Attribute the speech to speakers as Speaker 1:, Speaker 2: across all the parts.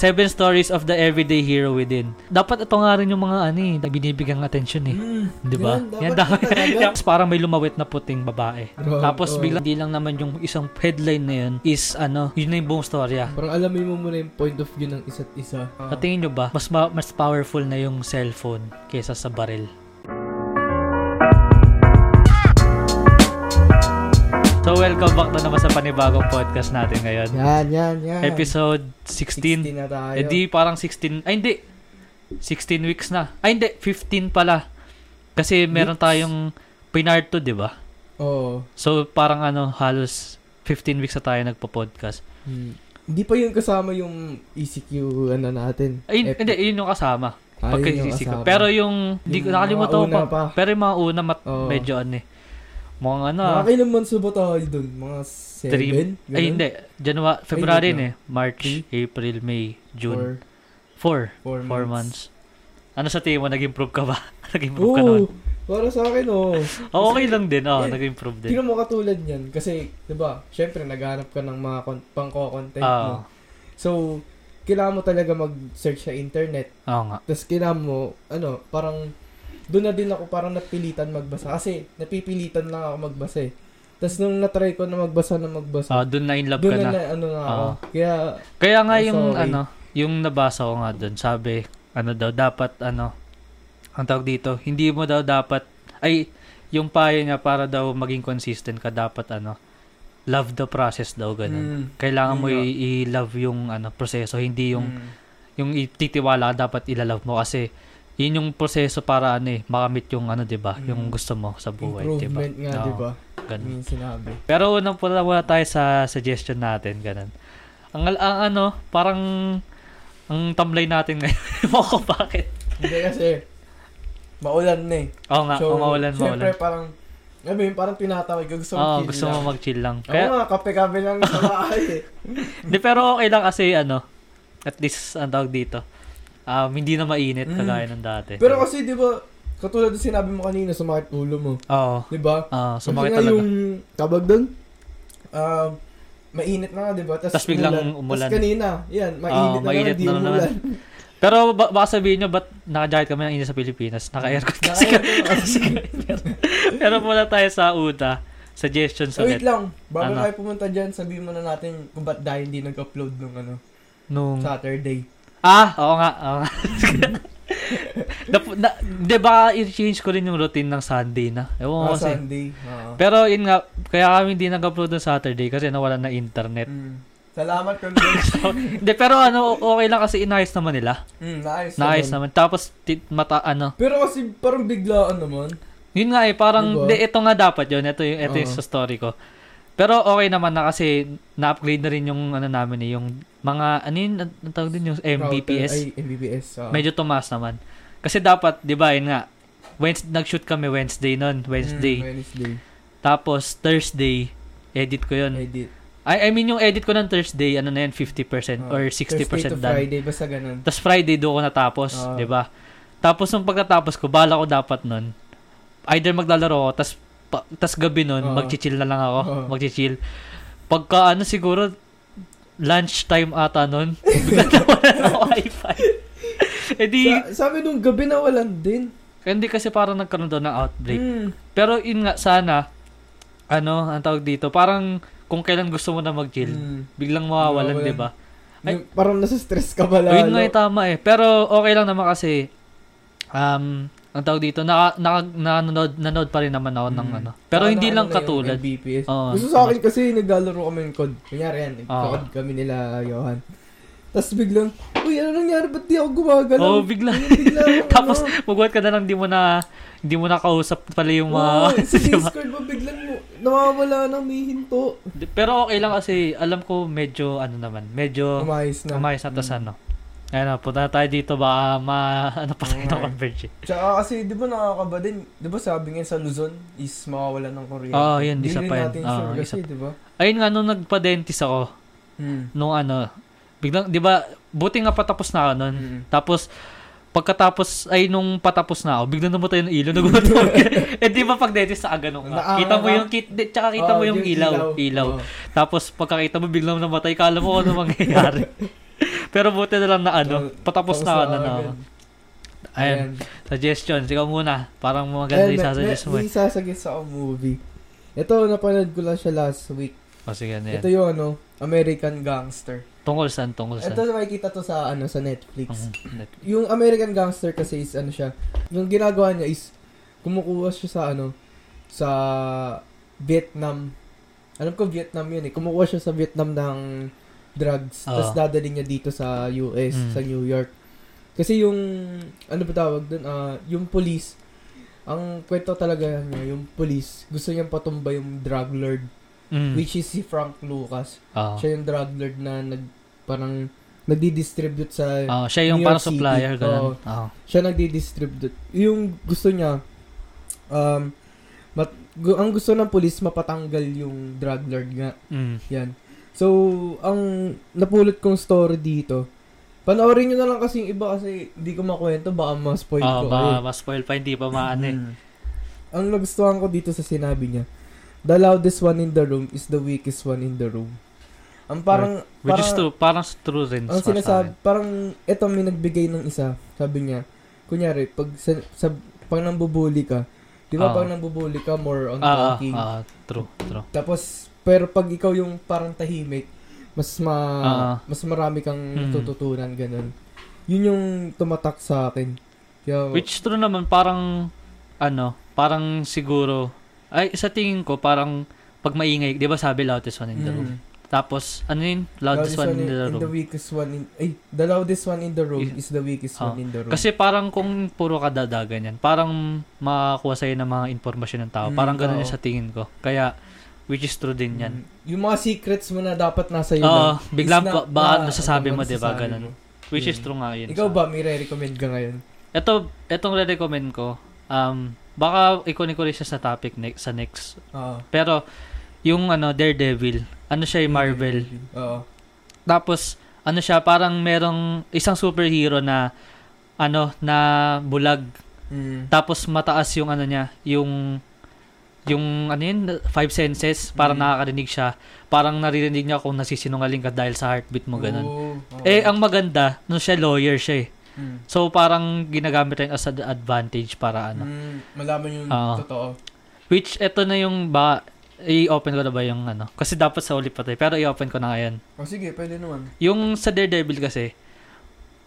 Speaker 1: Seven Stories of the Everyday Hero Within. Dapat ito nga rin yung mga ano eh, binibigang attention eh.
Speaker 2: Mm,
Speaker 1: Di ba?
Speaker 2: Yan,
Speaker 1: Yan,
Speaker 2: dapat
Speaker 1: dapat.
Speaker 2: talaga.
Speaker 1: Tapos parang may lumawit na puting babae.
Speaker 2: Bro,
Speaker 1: Tapos
Speaker 2: oh.
Speaker 1: biglang di lang naman yung isang headline na yun is ano, yun na yung buong storya.
Speaker 2: Parang alamin mo muna yung point of view ng isa't isa.
Speaker 1: Sa tingin nyo ba, mas ma- mas powerful na yung cellphone kaysa sa baril? So welcome back na naman sa panibagong podcast natin ngayon.
Speaker 2: Yan, yan, yan.
Speaker 1: Episode 16.
Speaker 2: 16 na tayo.
Speaker 1: Eh di parang 16, ay hindi. 16 weeks na. Ay hindi, 15 pala. Kasi meron
Speaker 2: Weeks?
Speaker 1: tayong pinart to, di ba?
Speaker 2: Oo.
Speaker 1: So parang ano, halos 15 weeks na tayo nagpo-podcast.
Speaker 2: Hmm. Hindi pa yun kasama yung ECQ ano natin.
Speaker 1: Ay,
Speaker 2: Ep-
Speaker 1: hindi, yun yung kasama.
Speaker 2: Ah, yun yung kasama.
Speaker 1: Pero yung, hindi ko nakalimutan ko. Pero yung mga una, mat, medyo ano eh. Mukhang ano,
Speaker 2: Mga
Speaker 1: ah,
Speaker 2: months ba tayo dun? Mga 7?
Speaker 1: three, ay hindi, January, February
Speaker 2: hindi
Speaker 1: eh. March, April, May, June.
Speaker 2: 4,
Speaker 1: 4.
Speaker 2: 4
Speaker 1: 4 months. Ano sa tingin mo, nag-improve ka ba? nag-improve
Speaker 2: Oo.
Speaker 1: ka noon?
Speaker 2: Para sa akin, oo.
Speaker 1: Oh, okay lang din, oh,
Speaker 2: Eh,
Speaker 1: nag-improve din.
Speaker 2: Tingnan mo katulad yan. Kasi, di ba, syempre, naghanap ka ng mga kon- pang-content
Speaker 1: Oo,
Speaker 2: mo. So, kailangan mo talaga mag-search sa internet.
Speaker 1: oo nga.
Speaker 2: Tapos, kailangan mo, ano, parang, doon na din ako parang napilitan magbasa. Kasi, napipilitan lang ako magbasa eh. Tapos, nung natry ko na magbasa na magbasa,
Speaker 1: Ah, doon na in love ka
Speaker 2: na,
Speaker 1: na.
Speaker 2: na, ano na ako.
Speaker 1: Oo.
Speaker 2: Kaya,
Speaker 1: Kaya nga
Speaker 2: Oh,
Speaker 1: yung
Speaker 2: sorry.
Speaker 1: ano, yung nabasa ko nga doon, sabi, ano daw, dapat ano, ang tawag dito, hindi mo daw dapat, ay, yung payo niya para daw maging consistent ka, dapat ano, love the process daw, ganun.
Speaker 2: mm,
Speaker 1: Kailangan mo
Speaker 2: yun nga.
Speaker 1: i- i-love yung ano, proseso, hindi yung,
Speaker 2: mm,
Speaker 1: yung ititiwala dapat ilalove mo kasi, yun yung proseso para ano eh, makamit yung ano, 'di ba?
Speaker 2: Mm.
Speaker 1: Yung gusto mo sa buhay, 'di ba?
Speaker 2: improvement nga,
Speaker 1: Oo,
Speaker 2: di ba?
Speaker 1: ganun.
Speaker 2: Yung sinabi.
Speaker 1: Pero unang pula muna tayo sa suggestion natin, ganun. Ang, ang ano, parang ang tamlay natin ngayon. Ewan ko bakit.
Speaker 2: Hindi kasi, maulan na eh.
Speaker 1: Oo nga, so, mawalan,
Speaker 2: syempre
Speaker 1: mawalan.
Speaker 2: parang, alam mo yun, parang tinatawag ka, gusto mo
Speaker 1: Oo,
Speaker 2: chill
Speaker 1: gusto
Speaker 2: lang.
Speaker 1: mo mag-chill lang. Kaya,
Speaker 2: nga, kape-kape lang sa bahay eh.
Speaker 1: di, pero okay lang kasi ano, at least, ang tawag dito, um, hindi na mainit
Speaker 2: Mm.
Speaker 1: kagaya ng dati.
Speaker 2: Pero kasi, di ba, katulad ng sinabi mo kanina, sumakit ulo mo.
Speaker 1: Oo,
Speaker 2: Di ba?
Speaker 1: uh,
Speaker 2: Kasi
Speaker 1: sumakit talaga.
Speaker 2: yung, tawag doon, ah, mainit na nga, di ba?
Speaker 1: Tas biglang umulan.
Speaker 2: Tapos kanina, yan, mainit
Speaker 1: Oo,
Speaker 2: na
Speaker 1: mainit
Speaker 2: nga, di
Speaker 1: na naman.
Speaker 2: umulan.
Speaker 1: Pero ba- baka sabihin nyo, ba't naka-jacket kami ng init sa Pilipinas? Naka-aircon kasi. Pero muna tayo sa una. Suggestions
Speaker 2: So, wait
Speaker 1: ulit.
Speaker 2: lang. Bago
Speaker 1: Ano?
Speaker 2: tayo pumunta dyan, sabihin mo na natin kung ba't dahil hindi nag-upload nung ano,
Speaker 1: Nung,
Speaker 2: Saturday.
Speaker 1: Ah, oo nga, oo nga. na, na, di ba, i-change ko rin yung routine ng Sunday na. Ewan ko
Speaker 2: Ah,
Speaker 1: kasi.
Speaker 2: Sunday. Oo.
Speaker 1: Pero yun nga, kaya kami hindi nag-upload ng Saturday kasi nawala na internet.
Speaker 2: Mm. Salamat, Congress.
Speaker 1: So, Hindi, pero ano, okay lang kasi inayos naman nila.
Speaker 2: mm, nice.
Speaker 1: Naayos
Speaker 2: naman.
Speaker 1: naman. Tapos, tit, mata, ano.
Speaker 2: Pero kasi parang biglaan naman.
Speaker 1: Yun nga eh, parang,
Speaker 2: Diba?
Speaker 1: di, ito nga dapat yun. Ito yung, ito yung
Speaker 2: Oo.
Speaker 1: sa story ko. Pero okay naman na kasi na-upgrade na rin yung ano namin eh, yung mga, ano yun, ang tawag din yung Mbps.
Speaker 2: Router, ay, Mbps. oo.
Speaker 1: medyo tumaas naman. Kasi dapat, di ba, yun nga, Wednesday, nag-shoot kami Wednesday nun,
Speaker 2: Mm,
Speaker 1: Wednesday.
Speaker 2: Wednesday.
Speaker 1: Tapos, Thursday, edit ko yun.
Speaker 2: Edit.
Speaker 1: I, I mean, yung edit ko ng Thursday, ano na yun, 50%
Speaker 2: Oo.
Speaker 1: or 60%
Speaker 2: Ah, Thursday to
Speaker 1: done.
Speaker 2: Friday, basta ganun.
Speaker 1: Tapos Friday, doon ko natapos,
Speaker 2: Oo.
Speaker 1: di ba? Tapos, nung pagkatapos ko, bala ko dapat nun, either maglalaro ako, tas, pa, tas gabi nun,
Speaker 2: Oo.
Speaker 1: magchichill na lang ako,
Speaker 2: Oo.
Speaker 1: magchichill. Pagka, ano, siguro, lunchtime ata nun, bigla nawala ng wifi. eh di,
Speaker 2: Sa, sabi nung gabi na walan din.
Speaker 1: Hindi kasi parang nagkaroon doon ng outbreak.
Speaker 2: Mm.
Speaker 1: Pero yun nga, sana, ano, ang tawag dito, parang kung kailan gusto mo na mag-chill,
Speaker 2: Mm.
Speaker 1: biglang mawawalan,
Speaker 2: Mawawalan.
Speaker 1: di ba? Ay-
Speaker 2: parang nasa stress ka ba lalo?
Speaker 1: Ayun nga, eh, tama eh. Pero okay lang naman kasi, um, ang tawag dito, naka, naka, nanonood, nanood pa rin naman ako ng
Speaker 2: Mm.
Speaker 1: ano. Pero hindi
Speaker 2: ano
Speaker 1: lang
Speaker 2: na
Speaker 1: katulad.
Speaker 2: MBPS.
Speaker 1: Oo.
Speaker 2: Gusto sa akin kasi naglalaro kami ng COD. Kunyari yan, nag-COD kami nila, Johan. Tapos biglang, uy, ano nangyari? Ba't di ako gumagalaw?
Speaker 1: Oo, bigla.
Speaker 2: Ayun, bigla akong
Speaker 1: Tapos,
Speaker 2: ano.
Speaker 1: magwat ka na lang, di mo na, hindi mo na kausap pala yung mga,
Speaker 2: Oo, sa
Speaker 1: di?
Speaker 2: Discord mo, biglang mo, nawawala ng may hinto.
Speaker 1: Di- Pero okay lang kasi, alam ko medyo, ano naman, medyo,
Speaker 2: Umayos na.
Speaker 1: umayos na tas
Speaker 2: Mm.
Speaker 1: Ano. Ayun na, punta tayo dito, baka ma, ano pa tayo ng converge.
Speaker 2: Tsaka kasi, di ba nakakaba din, di ba sabi nga sa Luzon is mawawala ng kuryente.
Speaker 1: Oo, yun,
Speaker 2: Di
Speaker 1: isa pa yun.
Speaker 2: natin
Speaker 1: Oo,
Speaker 2: sure
Speaker 1: isa
Speaker 2: kasi, di ba?
Speaker 1: Ayun nga, nung nagpa-dentist ako,
Speaker 2: Hmm.
Speaker 1: nung ano, biglang, di ba, buti nga patapos na ako nun.
Speaker 2: Hmm.
Speaker 1: Tapos, pagkatapos, ay nung patapos na ako, biglang namatay yung ilaw, nagutom. eh, di ba pag dentist na ganun ka? Kita mo yung, kit, tsaka kita mo
Speaker 2: Oo,
Speaker 1: yung ilaw, ilaw.
Speaker 2: Oo.
Speaker 1: Tapos, pagkakita mo, biglang namatay, kala mo ano mangyayari. Pero buti na lang na ano, patapos na ano na. Ayun, suggestion. Ikaw muna. Parang maganda
Speaker 2: Ayan,
Speaker 1: yung sasuggest mo.
Speaker 2: may,
Speaker 1: eh.
Speaker 2: sasuggest ako movie. Ito, napanood ko lang siya last week.
Speaker 1: O sige, ano yan.
Speaker 2: Ito yung ano, American Gangster.
Speaker 1: Tungkol saan? Tungkol saan?
Speaker 2: Ito makikita to sa ano sa Netflix.
Speaker 1: Ang net.
Speaker 2: Yung American Gangster kasi is ano siya, yung ginagawa niya is kumukuha siya sa ano sa Vietnam. Alam ko Vietnam yun eh. Kumukuha siya sa Vietnam ng drugs.
Speaker 1: Oo.
Speaker 2: Tapos dadalhin niya dito sa US,
Speaker 1: Mm.
Speaker 2: sa New York. Kasi yung, ano ba tawag dun, ah, yung police, ang kwento talaga niya, yung police, gusto niyang patumba yung drug lord,
Speaker 1: Mm.
Speaker 2: which is si Frank Lucas.
Speaker 1: Oo.
Speaker 2: Siya yung drug lord na nag, parang, nagdi-distribute sa
Speaker 1: Oo, siya yung
Speaker 2: New
Speaker 1: parang supplier,
Speaker 2: City.
Speaker 1: ganun.
Speaker 2: Oo.
Speaker 1: Oo.
Speaker 2: siya nagdi-distribute. Yung gusto niya, um, mat, ang gusto ng police, mapatanggal yung drug lord nga.
Speaker 1: Mm.
Speaker 2: Yan. So, ang napulot kong story dito, panoorin nyo na lang kasi yung iba kasi hindi ko makwento, baka ma-spoil
Speaker 1: Oo,
Speaker 2: ko.
Speaker 1: ba,
Speaker 2: kayo.
Speaker 1: ma-spoil pa, hindi pa maano eh.
Speaker 2: Mm. Ang nagustuhan ko dito sa sinabi niya, the loudest one in the room is the weakest one in the room. Ang parang,
Speaker 1: Which is
Speaker 2: parang-
Speaker 1: true, parang true rin
Speaker 2: ang
Speaker 1: sa
Speaker 2: sinasabi, parang ito may nagbigay ng isa, sabi niya, kunyari, pag sa, sa pag nambubuli ka, di ba
Speaker 1: Oo.
Speaker 2: pag nambubuli ka, more on
Speaker 1: ah,
Speaker 2: talking.
Speaker 1: ah, true, true.
Speaker 2: Tapos, pero pag ikaw yung parang tahimik, mas ma,
Speaker 1: Ah.
Speaker 2: mas marami kang
Speaker 1: Hmm.
Speaker 2: natututunan, ganun. Yun yung tumatak sa akin. Kaya,
Speaker 1: Which true naman, parang, ano, parang siguro, ay, sa tingin ko, parang, pag maingay, di ba sabi loudest one in the room?
Speaker 2: mm,
Speaker 1: Tapos, ano yun? Loudest, one, in the
Speaker 2: in the
Speaker 1: room.
Speaker 2: weakest one in, ay, the loudest one in the room
Speaker 1: Is-
Speaker 2: is the weakest
Speaker 1: Ah.
Speaker 2: one in the room.
Speaker 1: Kasi parang kung puro kadada ganyan, parang makakuha sa'yo ng mga informasyon ng tao.
Speaker 2: Mm,
Speaker 1: Parang ganun
Speaker 2: oo.
Speaker 1: yung sa tingin ko. Kaya, which is true din yan.
Speaker 2: Mm, Yung mga secrets mo na dapat nasa iyo
Speaker 1: Oo,
Speaker 2: lang.
Speaker 1: biglang
Speaker 2: is
Speaker 1: ba, baka nasasabi
Speaker 2: ano,
Speaker 1: mo, di ba?
Speaker 2: masasabi
Speaker 1: Ganun. Which is
Speaker 2: Mm.
Speaker 1: true nga yun.
Speaker 2: Ikaw
Speaker 1: sa-
Speaker 2: ba, may re-recommend ka ngayon?
Speaker 1: Ito, itong re-recommend ko, um, baka ikunin ko rin siya sa topic ne- sa next.
Speaker 2: Oo.
Speaker 1: Pero, yung ano, Daredevil, ano siya yung Marvel.
Speaker 2: Oo.
Speaker 1: Tapos, ano siya, parang merong isang superhero na, ano, na bulag.
Speaker 2: Mm.
Speaker 1: Tapos, mataas yung ano niya, yung, yung, ano yun, five senses, parang
Speaker 2: Mm.
Speaker 1: nakakarinig siya. Parang naririnig niya kung nasisinungaling ka dahil sa heartbeat mo, ganun.
Speaker 2: Oo, oo.
Speaker 1: Eh, ang maganda, nung siya lawyer siya eh.
Speaker 2: Mm.
Speaker 1: So, parang ginagamit rin as an advantage para ano.
Speaker 2: Mm, malaman yung
Speaker 1: Oo.
Speaker 2: totoo.
Speaker 1: Which, eto na yung ba, i-open ko na ba yung ano? Kasi dapat sa ulit pa tayo. Pero i-open ko na ngayon.
Speaker 2: O sige, pwede naman.
Speaker 1: Yung sa Daredevil kasi,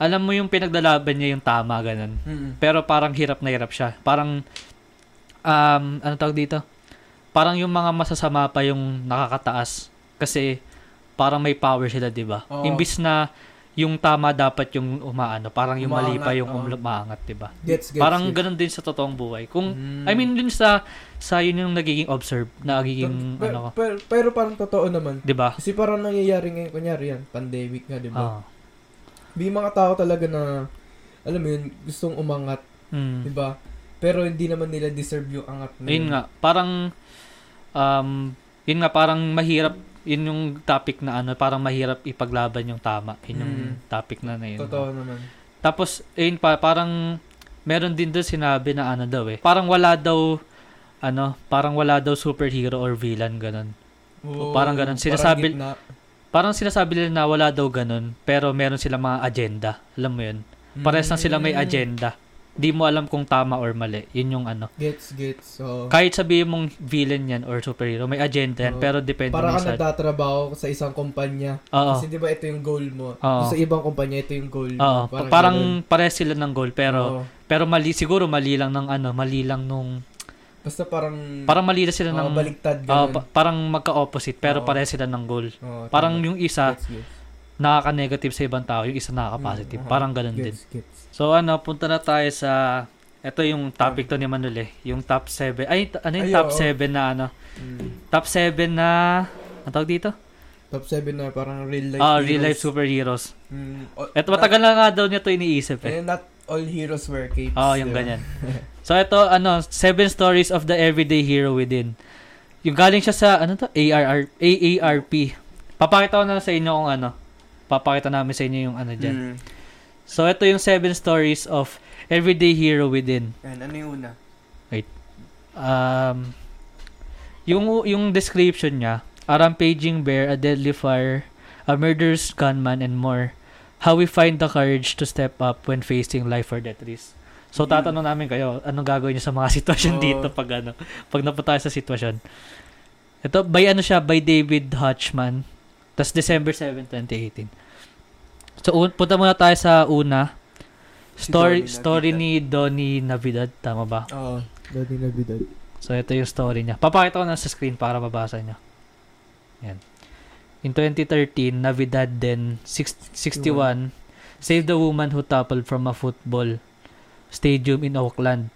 Speaker 1: alam mo yung pinagdalaban niya yung tama, ganun.
Speaker 2: Mm.
Speaker 1: Pero parang hirap na hirap siya. Parang, um, ano tawag dito? Parang yung mga masasama pa yung nakakataas. Kasi, parang may power sila, di ba?
Speaker 2: Oo.
Speaker 1: Imbis na yung tama dapat yung umaano, parang yung mali pa
Speaker 2: Umaangat,
Speaker 1: yung
Speaker 2: oo.
Speaker 1: umaangat, di ba? Parang
Speaker 2: gets.
Speaker 1: ganun din sa totoong buhay. Kung,
Speaker 2: Mm.
Speaker 1: I mean, dun sa, sa yun yung nagiging observe, nagiging,
Speaker 2: Pero,
Speaker 1: ano ko,
Speaker 2: pero, pero parang totoo naman.
Speaker 1: di ba?
Speaker 2: Kasi parang nangyayari ngayon, kunyari yan, pandemic nga, di ba?
Speaker 1: Ah.
Speaker 2: May mga tao talaga na, alam mo yun, gustong umangat,
Speaker 1: Mm.
Speaker 2: di ba? Pero hindi naman nila deserve yung angat na
Speaker 1: Ayun nga, parang, um, yun nga, parang mahirap, yun yung topic na ano, parang mahirap ipaglaban yung tama. Yun yung
Speaker 2: Mm.
Speaker 1: topic na na yun.
Speaker 2: Totoo naman.
Speaker 1: Tapos, ayun pa, parang, meron din doon sinabi na ano daw eh, parang wala daw, ano, parang wala daw superhero or villain, ganun.
Speaker 2: Oo,
Speaker 1: parang ganun. Sinasabi-
Speaker 2: gitna.
Speaker 1: Parang sinasabi nila na wala daw ganun, pero meron silang mga agenda. Alam mo yun? Parehas lang sila may
Speaker 2: Mm.
Speaker 1: agenda. Di mo alam kung tama or mali. Yun yung ano.
Speaker 2: Gets, gets. So,
Speaker 1: Kahit sabihin mong villain yan or superhero, may agenda yan,
Speaker 2: Oo.
Speaker 1: pero depende
Speaker 2: para ka
Speaker 1: minsan.
Speaker 2: nagtatrabaho sa isang kumpanya.
Speaker 1: Oo.
Speaker 2: Kasi di ba ito yung goal mo.
Speaker 1: Oo.
Speaker 2: Sa ibang kumpanya, ito yung goal mo.
Speaker 1: pa- parang parehas sila ng goal pero
Speaker 2: Oo.
Speaker 1: pero mali siguro mali lang ng ano, mali lang nung
Speaker 2: Basta parang...
Speaker 1: parang mali na sila ng
Speaker 2: baliktad,
Speaker 1: Oo,
Speaker 2: ganun.
Speaker 1: pa- parang magka-opposite pero
Speaker 2: Oo.
Speaker 1: parehas sila ng goal.
Speaker 2: Oo,
Speaker 1: Parang yung isa
Speaker 2: Gets, gets.
Speaker 1: nakaka-negative sa ibang tao, yung isa nakaka-positive.
Speaker 2: Mm,
Speaker 1: Parang ganun din.
Speaker 2: Gets, gets.
Speaker 1: So ano, punta na tayo sa ito yung topic to ni Manuel eh, yung top 7. Ay, ano yung
Speaker 2: Ay,
Speaker 1: top
Speaker 2: oo.
Speaker 1: 7 na ano?
Speaker 2: Mm.
Speaker 1: Top 7 na ano tawag dito?
Speaker 2: Top 7 na parang real life
Speaker 1: Ah, real life superheroes.
Speaker 2: Mm, o-
Speaker 1: Ito matagal na nga daw niya to iniisip eh.
Speaker 2: eh, not all heroes wear capes.
Speaker 1: Oo, yung
Speaker 2: di ba?
Speaker 1: ganyan. So ito ano, seven stories of the everyday hero within. Yung galing siya sa ano to? ARR AARP. Papakita ko na lang sa inyo kung ano. Papakita namin sa inyo yung ano diyan.
Speaker 2: Mm.
Speaker 1: So ito yung seven stories of everyday hero within.
Speaker 2: Ayan, ano yung una?
Speaker 1: Um yung yung description niya, a rampaging bear, a deadly fire, a murderous gunman and more. How we find the courage to step up when facing life or death risk. So,
Speaker 2: Mm.
Speaker 1: tatanong namin kayo, anong gagawin niyo sa mga sitwasyon
Speaker 2: Oo.
Speaker 1: dito pag ano, pag napunta tayo sa sitwasyon. Ito, by ano siya, by David Hutchman. Tapos December 7, 2018. So, un- punta muna tayo sa una. Story,
Speaker 2: Si
Speaker 1: story
Speaker 2: Navidad.
Speaker 1: ni Donnie Navidad. Tama ba?
Speaker 2: Oo. Dati na bidad.
Speaker 1: So, ito yung story niya. Papakita ko na sa screen para mabasa niyo. Yan. In 2013, Navidad then, six- 61, saved a woman who toppled from a football stadium in Oakland.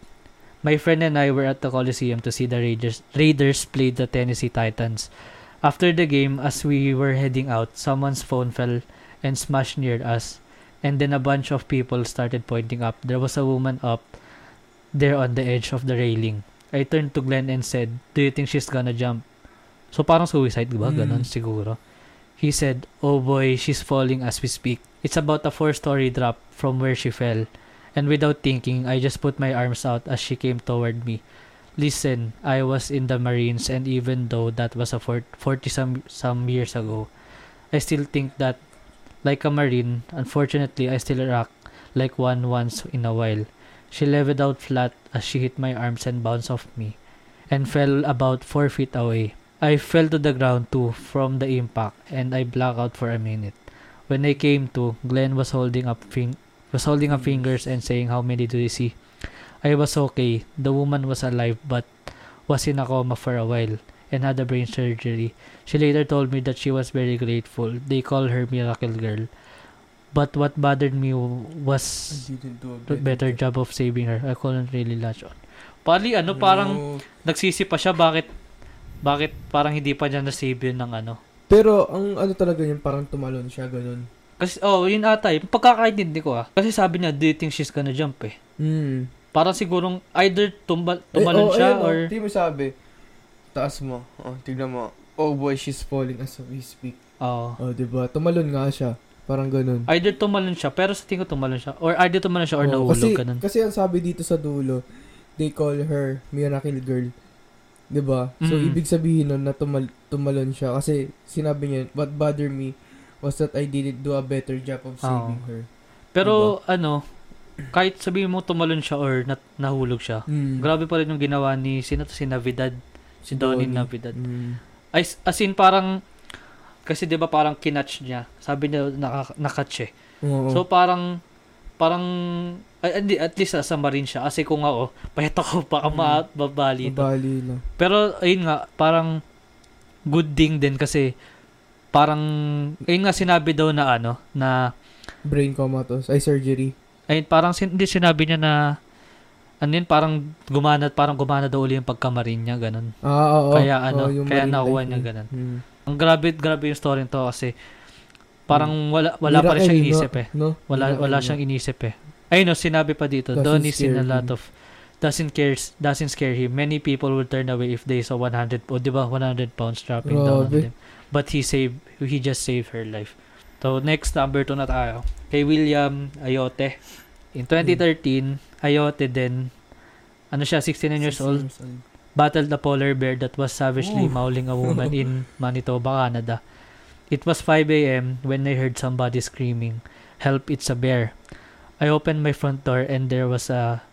Speaker 1: My friend and I were at the Coliseum to see the Raiders, Raiders play the Tennessee Titans. After the game, as we were heading out, someone's phone fell and smashed near us. And then a bunch of people started pointing up. There was a woman up there on the edge of the railing. I turned to Glenn and said, Do you think she's gonna jump? So parang suicide, di ba?
Speaker 2: Mm.
Speaker 1: Ganon siguro. He said, Oh boy, she's falling as we speak. It's about a four-story drop from where she fell. And without thinking, I just put my arms out as she came toward me. Listen, I was in the Marines and even though that was a 40 some, some years ago, I still think that like a Marine, unfortunately, I still rock like one once in a while. She leveled out flat as she hit my arms and bounced off me and fell about four feet away. I fell to the ground too from the impact and I blacked out for a minute. When I came to, Glenn was holding up fing- was holding up fingers and saying how many do you see? I was okay. The woman was alive but was in a coma for a while and had a brain surgery. She later told me that she was very grateful. They call her Miracle Girl. But what bothered me was a better job of saving her. I couldn't really latch on. Pali, ano, parang nagsisi pa siya. Bakit, bakit parang hindi pa niya na-save yun ng ano?
Speaker 2: Pero, ang ano talaga yun, parang tumalon siya, ganun.
Speaker 1: Kasi, oh, yun ata, yung pagkakaintindi ko ah. Kasi sabi niya, do you think she's gonna jump eh?
Speaker 2: Hmm.
Speaker 1: Parang sigurong either tumbal, tumalon
Speaker 2: eh, oh,
Speaker 1: siya
Speaker 2: ayun,
Speaker 1: or...
Speaker 2: Oh, di mo sabi, taas mo. Oh, tignan mo. Oh boy, she's falling as we speak.
Speaker 1: Oh.
Speaker 2: Oh, di ba? Tumalon nga siya. Parang ganun.
Speaker 1: Either tumalon siya, pero sa tingin ko tumalon siya. Or either tumalon siya or
Speaker 2: Oh,
Speaker 1: nahulog,
Speaker 2: kasi,
Speaker 1: ganun.
Speaker 2: Kasi ang sabi dito sa dulo, they call her Miracle Girl. 'Di ba? So,
Speaker 1: Mm.
Speaker 2: ibig sabihin nun na tumal- tumalon siya. Kasi, sinabi niya, what bothered me was that I didn't do a better job of saving her.
Speaker 1: Pero, ano, kahit sabihin mo tumalon siya or nat- nahulog siya,
Speaker 2: Mm.
Speaker 1: grabe pa rin yung ginawa ni, sino to, si Navidad, si Donnie. Navidad.
Speaker 2: Mm.
Speaker 1: As, as in, parang, kasi 'di ba parang kinatch niya. Sabi niya naka, nakatch eh.
Speaker 2: Oo.
Speaker 1: So parang parang ay, hindi at least sa marine siya kasi kung ako pahit ako baka
Speaker 2: Mm.
Speaker 1: mababali.
Speaker 2: Mabali na.
Speaker 1: Pero ayun nga parang good thing din kasi parang ayun nga sinabi daw na ano na
Speaker 2: Brain comatose. Ay, surgery.
Speaker 1: ayun parang sin, hindi sinabi niya na ano yun, parang gumana parang gumana daw uli yung pagkamarin niya ganun.
Speaker 2: Ah, oo.
Speaker 1: Kaya ano,
Speaker 2: Oo,
Speaker 1: kaya nakuha niya ganun.
Speaker 2: Mm.
Speaker 1: Ang grabe grabe yung story nito kasi parang wala wala pa rin siyang
Speaker 2: no?
Speaker 1: inisip eh.
Speaker 2: No?
Speaker 1: Wala
Speaker 2: Miracle,
Speaker 1: wala
Speaker 2: no?
Speaker 1: siyang inisip eh. Ayun no, sinabi pa dito, Donnie seen a lot of doesn't care doesn't scare him. Many people would turn away if they saw 100 o di ba 100 pounds dropping down on
Speaker 2: Grabe.
Speaker 1: them. But he saved he just saved her life. So next number 2 na tayo. Kay William Ayote. In 2013, Ayote din ano siya 69 years old battled a polar bear that was savagely
Speaker 2: Ooh.
Speaker 1: mauling a woman in Manitoba, Canada. It was 5 a.m. when I heard somebody screaming, Help, it's a bear. I opened my front door and there was a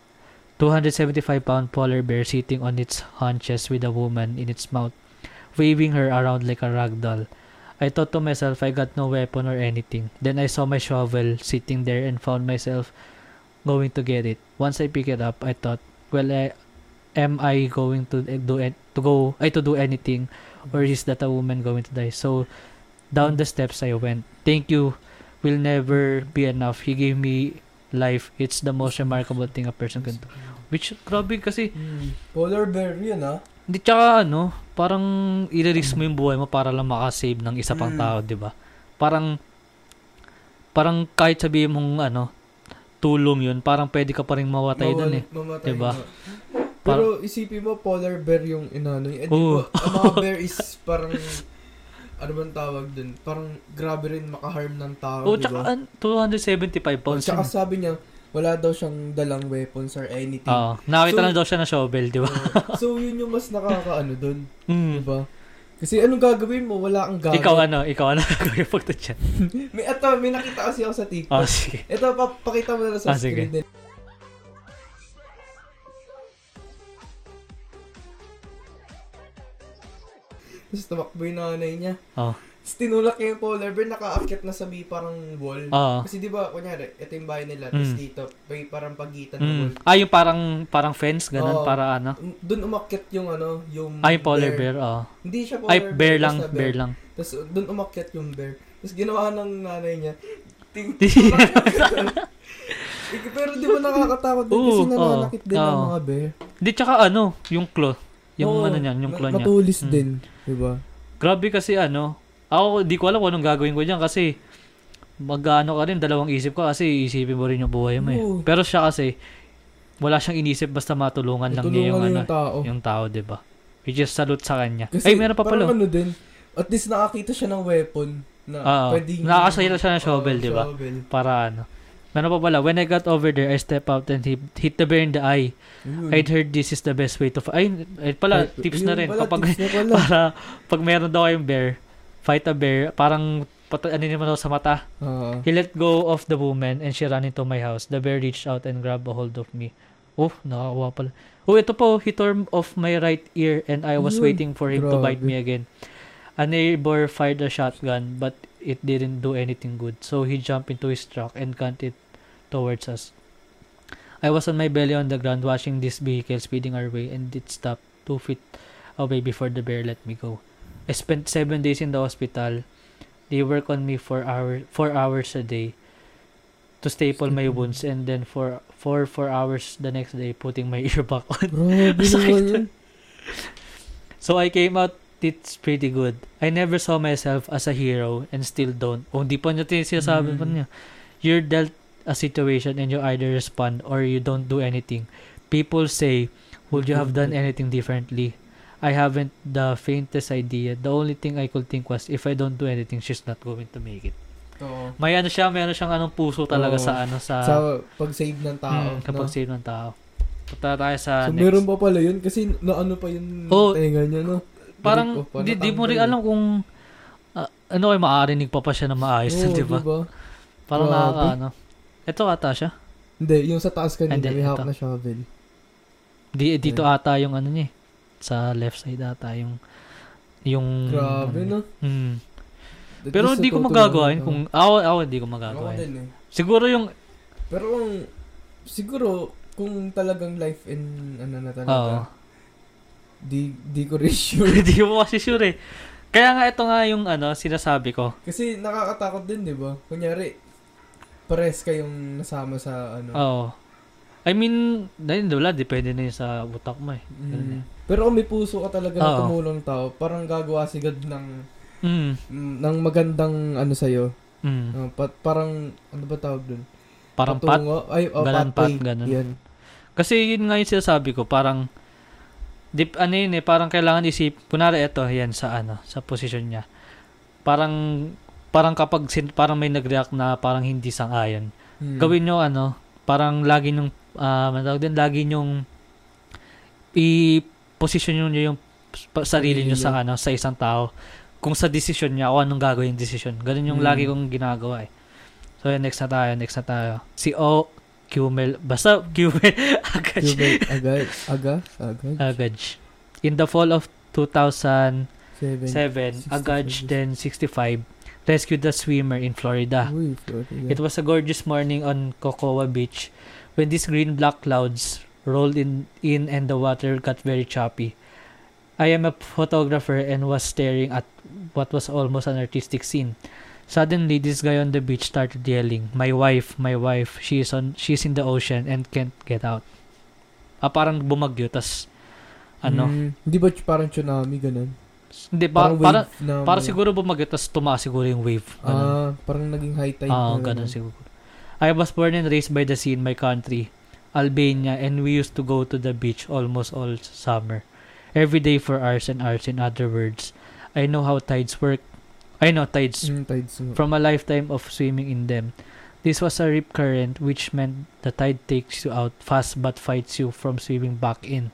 Speaker 1: 275 pound polar bear sitting on its haunches with a woman in its mouth, waving her around like a rag doll. I thought to myself I got no weapon or anything. Then I saw my shovel sitting there and found myself going to get it. Once I pick it up, I thought, well, I, am I going to do it to go I to do anything or is that a woman going to die? So down the steps I went. Thank you will never be enough. He gave me life. It's the most remarkable thing a person can do. Which grabe kasi
Speaker 2: Mm. Polar bear yun, ah.
Speaker 1: hindi tsaka ano, parang i-risk mo yung buhay mo para lang makasave ng isa pang
Speaker 2: Mm.
Speaker 1: tao, 'di ba? Parang parang kahit sabihin mong ano, tulong 'yun, parang pwede ka pa rin mawatay
Speaker 2: Mawal-
Speaker 1: doon eh.
Speaker 2: Mamatay
Speaker 1: Diba?
Speaker 2: nga. Pero isipin mo, polar bear yung inano. Eh, di
Speaker 1: Oo.
Speaker 2: ba, ang mga bear is parang, ano bang tawag dun? Parang grabe rin makaharm ng tao,
Speaker 1: Oh,
Speaker 2: di
Speaker 1: tsaka an- 275 pounds.
Speaker 2: Tsaka
Speaker 1: yun.
Speaker 2: sabi niya, wala daw siyang dalang weapons or anything.
Speaker 1: Oo. nakita
Speaker 2: So-
Speaker 1: lang daw siya ng shovel, di ba?
Speaker 2: So, yun yung mas nakakaano dun, di
Speaker 1: Mm.
Speaker 2: ba? Kasi anong gagawin mo? Wala kang gamit.
Speaker 1: Ikaw ano? Ikaw ano gagawin pag dyan?
Speaker 2: May, ito, may nakita kasi ako sa TikTok.
Speaker 1: Oh, sige.
Speaker 2: Ito, pa- pakita mo na lang sa
Speaker 1: sige.
Speaker 2: screen din. Tapos tumakbo yung nanay niya.
Speaker 1: Oh.
Speaker 2: Tinulak niya yung polar bear, nakaakyat na sa may parang wall.
Speaker 1: Oo.
Speaker 2: Kasi di ba, kunyari, ito yung bahay nila, tapos
Speaker 1: Mm.
Speaker 2: dito, may parang pagitan ng
Speaker 1: Mm.
Speaker 2: wall.
Speaker 1: Ah, yung parang, parang fence, ganun,
Speaker 2: Oo.
Speaker 1: para ano?
Speaker 2: Doon umakyat yung ano, yung
Speaker 1: Ah, yung polar bear, oh.
Speaker 2: Hindi siya polar
Speaker 1: Ay, bear lang,
Speaker 2: basta
Speaker 1: bear lang.
Speaker 2: Tapos doon umakyat yung bear. Tapos ginawa ng nanay niya, ting Pero di ba nakakatakot din kasi
Speaker 1: Oo,
Speaker 2: nananakit din
Speaker 1: oo.
Speaker 2: ng mga bear.
Speaker 1: Di, tsaka ano, yung claw. Yung
Speaker 2: Oo,
Speaker 1: ano niyan, yung claw niya.
Speaker 2: Matulis
Speaker 1: Mm.
Speaker 2: din, di ba?
Speaker 1: Grabe kasi ano, ako di ko alam kung anong gagawin ko diyan kasi mag-ano ka rin, dalawang isip ka kasi isipin mo rin yung buhay mo eh.
Speaker 2: Oo.
Speaker 1: Pero siya kasi, wala siyang inisip basta matulungan lang niya yung,
Speaker 2: Tulungan
Speaker 1: ano,
Speaker 2: yung tao.
Speaker 1: yung tao, di ba? Which is salute sa kanya.
Speaker 2: Kasi
Speaker 1: Ay, meron pa pala.
Speaker 2: parang ano din, at least nakakita siya ng weapon na
Speaker 1: Oo.
Speaker 2: pwedeng...
Speaker 1: Nakakasaya siya ng shovel,
Speaker 2: Oo,
Speaker 1: di ba?
Speaker 2: shovel.
Speaker 1: Para ano. Meron pa pala, when I got over there, I step out and hit, hit the bear in the eye.
Speaker 2: Yun.
Speaker 1: I'd heard this is the best way to fight. Ay, ay pala,
Speaker 2: Ay,
Speaker 1: tips
Speaker 2: yun
Speaker 1: na rin.
Speaker 2: pala,
Speaker 1: Kapag,
Speaker 2: tips na pala.
Speaker 1: para, pag meron daw kayong bear, fight a bear, parang, pat, ano naman sa mata.
Speaker 2: Oo.
Speaker 1: He let go of the woman and she ran into my house. The bear reached out and grabbed a hold of me. Oh, nakakawa pala. Oh, ito po, he tore off my right ear and I was
Speaker 2: Yun,
Speaker 1: waiting for him to bite
Speaker 2: grabe.
Speaker 1: me again. A neighbor fired a shotgun but it didn't do anything good. So he jumped into his truck and gunned it towards us. I was on my belly on the ground watching this vehicle speeding our way and it stopped two feet away before the bear let me go. I spent seven days in the hospital. They work on me for hour, four hours a day to staple my wounds and then for four four hours the next day putting my ear back on. So I came out it's pretty good. I never saw myself as a hero and still don't. O hindi pa niya sinasabi pa
Speaker 2: Mm.
Speaker 1: niya. You're dealt a situation and you either respond or you don't do anything. People say, would you have done anything differently? I haven't the faintest idea. The only thing I could think was if I don't do anything, she's not going to make it.
Speaker 2: Oo.
Speaker 1: May ano siya, meron siyang anong puso talaga
Speaker 2: Oo.
Speaker 1: sa ano sa,
Speaker 2: Sa pag-save ng tao.
Speaker 1: Mm, kapag
Speaker 2: no?
Speaker 1: save ng tao. Punta tayo sa
Speaker 2: So,
Speaker 1: next.
Speaker 2: meron pa pala yun kasi na ano pa yung
Speaker 1: Oo.
Speaker 2: tenga niya, no?
Speaker 1: Parang
Speaker 2: pa,
Speaker 1: di, di mo rin
Speaker 2: natanggal.
Speaker 1: alam kung ah, ano kayo maarinig pa pa siya na maayos,
Speaker 2: Oo,
Speaker 1: di ba?
Speaker 2: diba?
Speaker 1: Parang
Speaker 2: Grabe.
Speaker 1: nakaka ano. Ito ata siya.
Speaker 2: Hindi, yung sa taas kanina,
Speaker 1: Hindi,
Speaker 2: may hawak
Speaker 1: ito.
Speaker 2: na shovel.
Speaker 1: Di, dito ata yung ano niya eh. Sa left side ata yung yung
Speaker 2: Grabe,
Speaker 1: ano
Speaker 2: no? That
Speaker 1: Pero hindi ko magagawa yun
Speaker 2: lang,
Speaker 1: kung ako ako hindi ko
Speaker 2: oo. Ako
Speaker 1: magagawa
Speaker 2: din eh.
Speaker 1: Siguro yung
Speaker 2: Pero kung, siguro, kung talagang life in, ano na
Speaker 1: oo.
Speaker 2: talaga, di, di ko rin sure.
Speaker 1: Hindi ko kasi sure eh. Kaya nga ito nga yung ano sinasabi ko.
Speaker 2: Kasi nakakatakot din, di ba? Kunyari, pares kayong nasama sa, ano,
Speaker 1: Oo. I mean, dahil wala, depende na yun sa utak mo eh.
Speaker 2: Mm. Pero kung may puso ka talaga na
Speaker 1: Oo.
Speaker 2: tumulong tao, parang gagawa si God ng,
Speaker 1: Mm.
Speaker 2: mm, ng magandang ano sa'yo.
Speaker 1: Mm.
Speaker 2: Uh, pat, parang, ano ba tawag dun?
Speaker 1: Parang pat.
Speaker 2: Patungo? Ay, oh,
Speaker 1: Galan
Speaker 2: pathway.
Speaker 1: pat, ganun.
Speaker 2: Yan.
Speaker 1: Kasi yun nga yung sinasabi ko, parang, dip, ano yun eh, parang kailangan isip, kunwari ito, yan, sa ano, sa posisyon niya. Parang, parang kapag, sin, parang may nag-react na parang hindi sang-ayon,
Speaker 2: Hmm.
Speaker 1: gawin nyo, ano, parang lagi nyong, ah, uh, din, lagi nyong, i-position nyo yung sarili nyo sa, ano, sa isang tao. Kung sa decision niya, o anong gagawin yung decision. Ganun yung
Speaker 2: Hmm.
Speaker 1: lagi kong ginagawa eh. So, yan, next na tayo, next na tayo. Si O. Qmel. Basta Qmel. Agad.
Speaker 2: Cuban, agad, aga, agad.
Speaker 1: Agaj. In the fall of 2007,
Speaker 2: Seven.
Speaker 1: Agaj, then 65, rescued a swimmer in Florida.
Speaker 2: Uy, Florida.
Speaker 1: It was a gorgeous morning on Cocoa Beach when these green-black clouds rolled in, in and the water got very choppy. I am a photographer and was staring at what was almost an artistic scene. Suddenly, this guy on the beach started yelling, "My wife, my wife, she is on, she's in the ocean and can't get out." Ah, parang bumagyo, tas, ano,
Speaker 2: Hmm, Hindi ba parang tsunami, ganun?
Speaker 1: hindi, pa,
Speaker 2: Parang
Speaker 1: para,
Speaker 2: wave na
Speaker 1: para
Speaker 2: may-
Speaker 1: siguro bumagyo, tas tumaas siguro yung wave. Ganun.
Speaker 2: Ah, parang naging high tide.
Speaker 1: Ah,
Speaker 2: na
Speaker 1: ganun siguro. I was born and raised by the sea in my country, Albania, and we used to go to the beach almost all summer. Every day for hours and hours, in other words. I know how tides work. I know tides
Speaker 2: Mm, tides
Speaker 1: from a lifetime of swimming in them. This was a rip current, which meant the tide takes you out fast but fights you from swimming back in.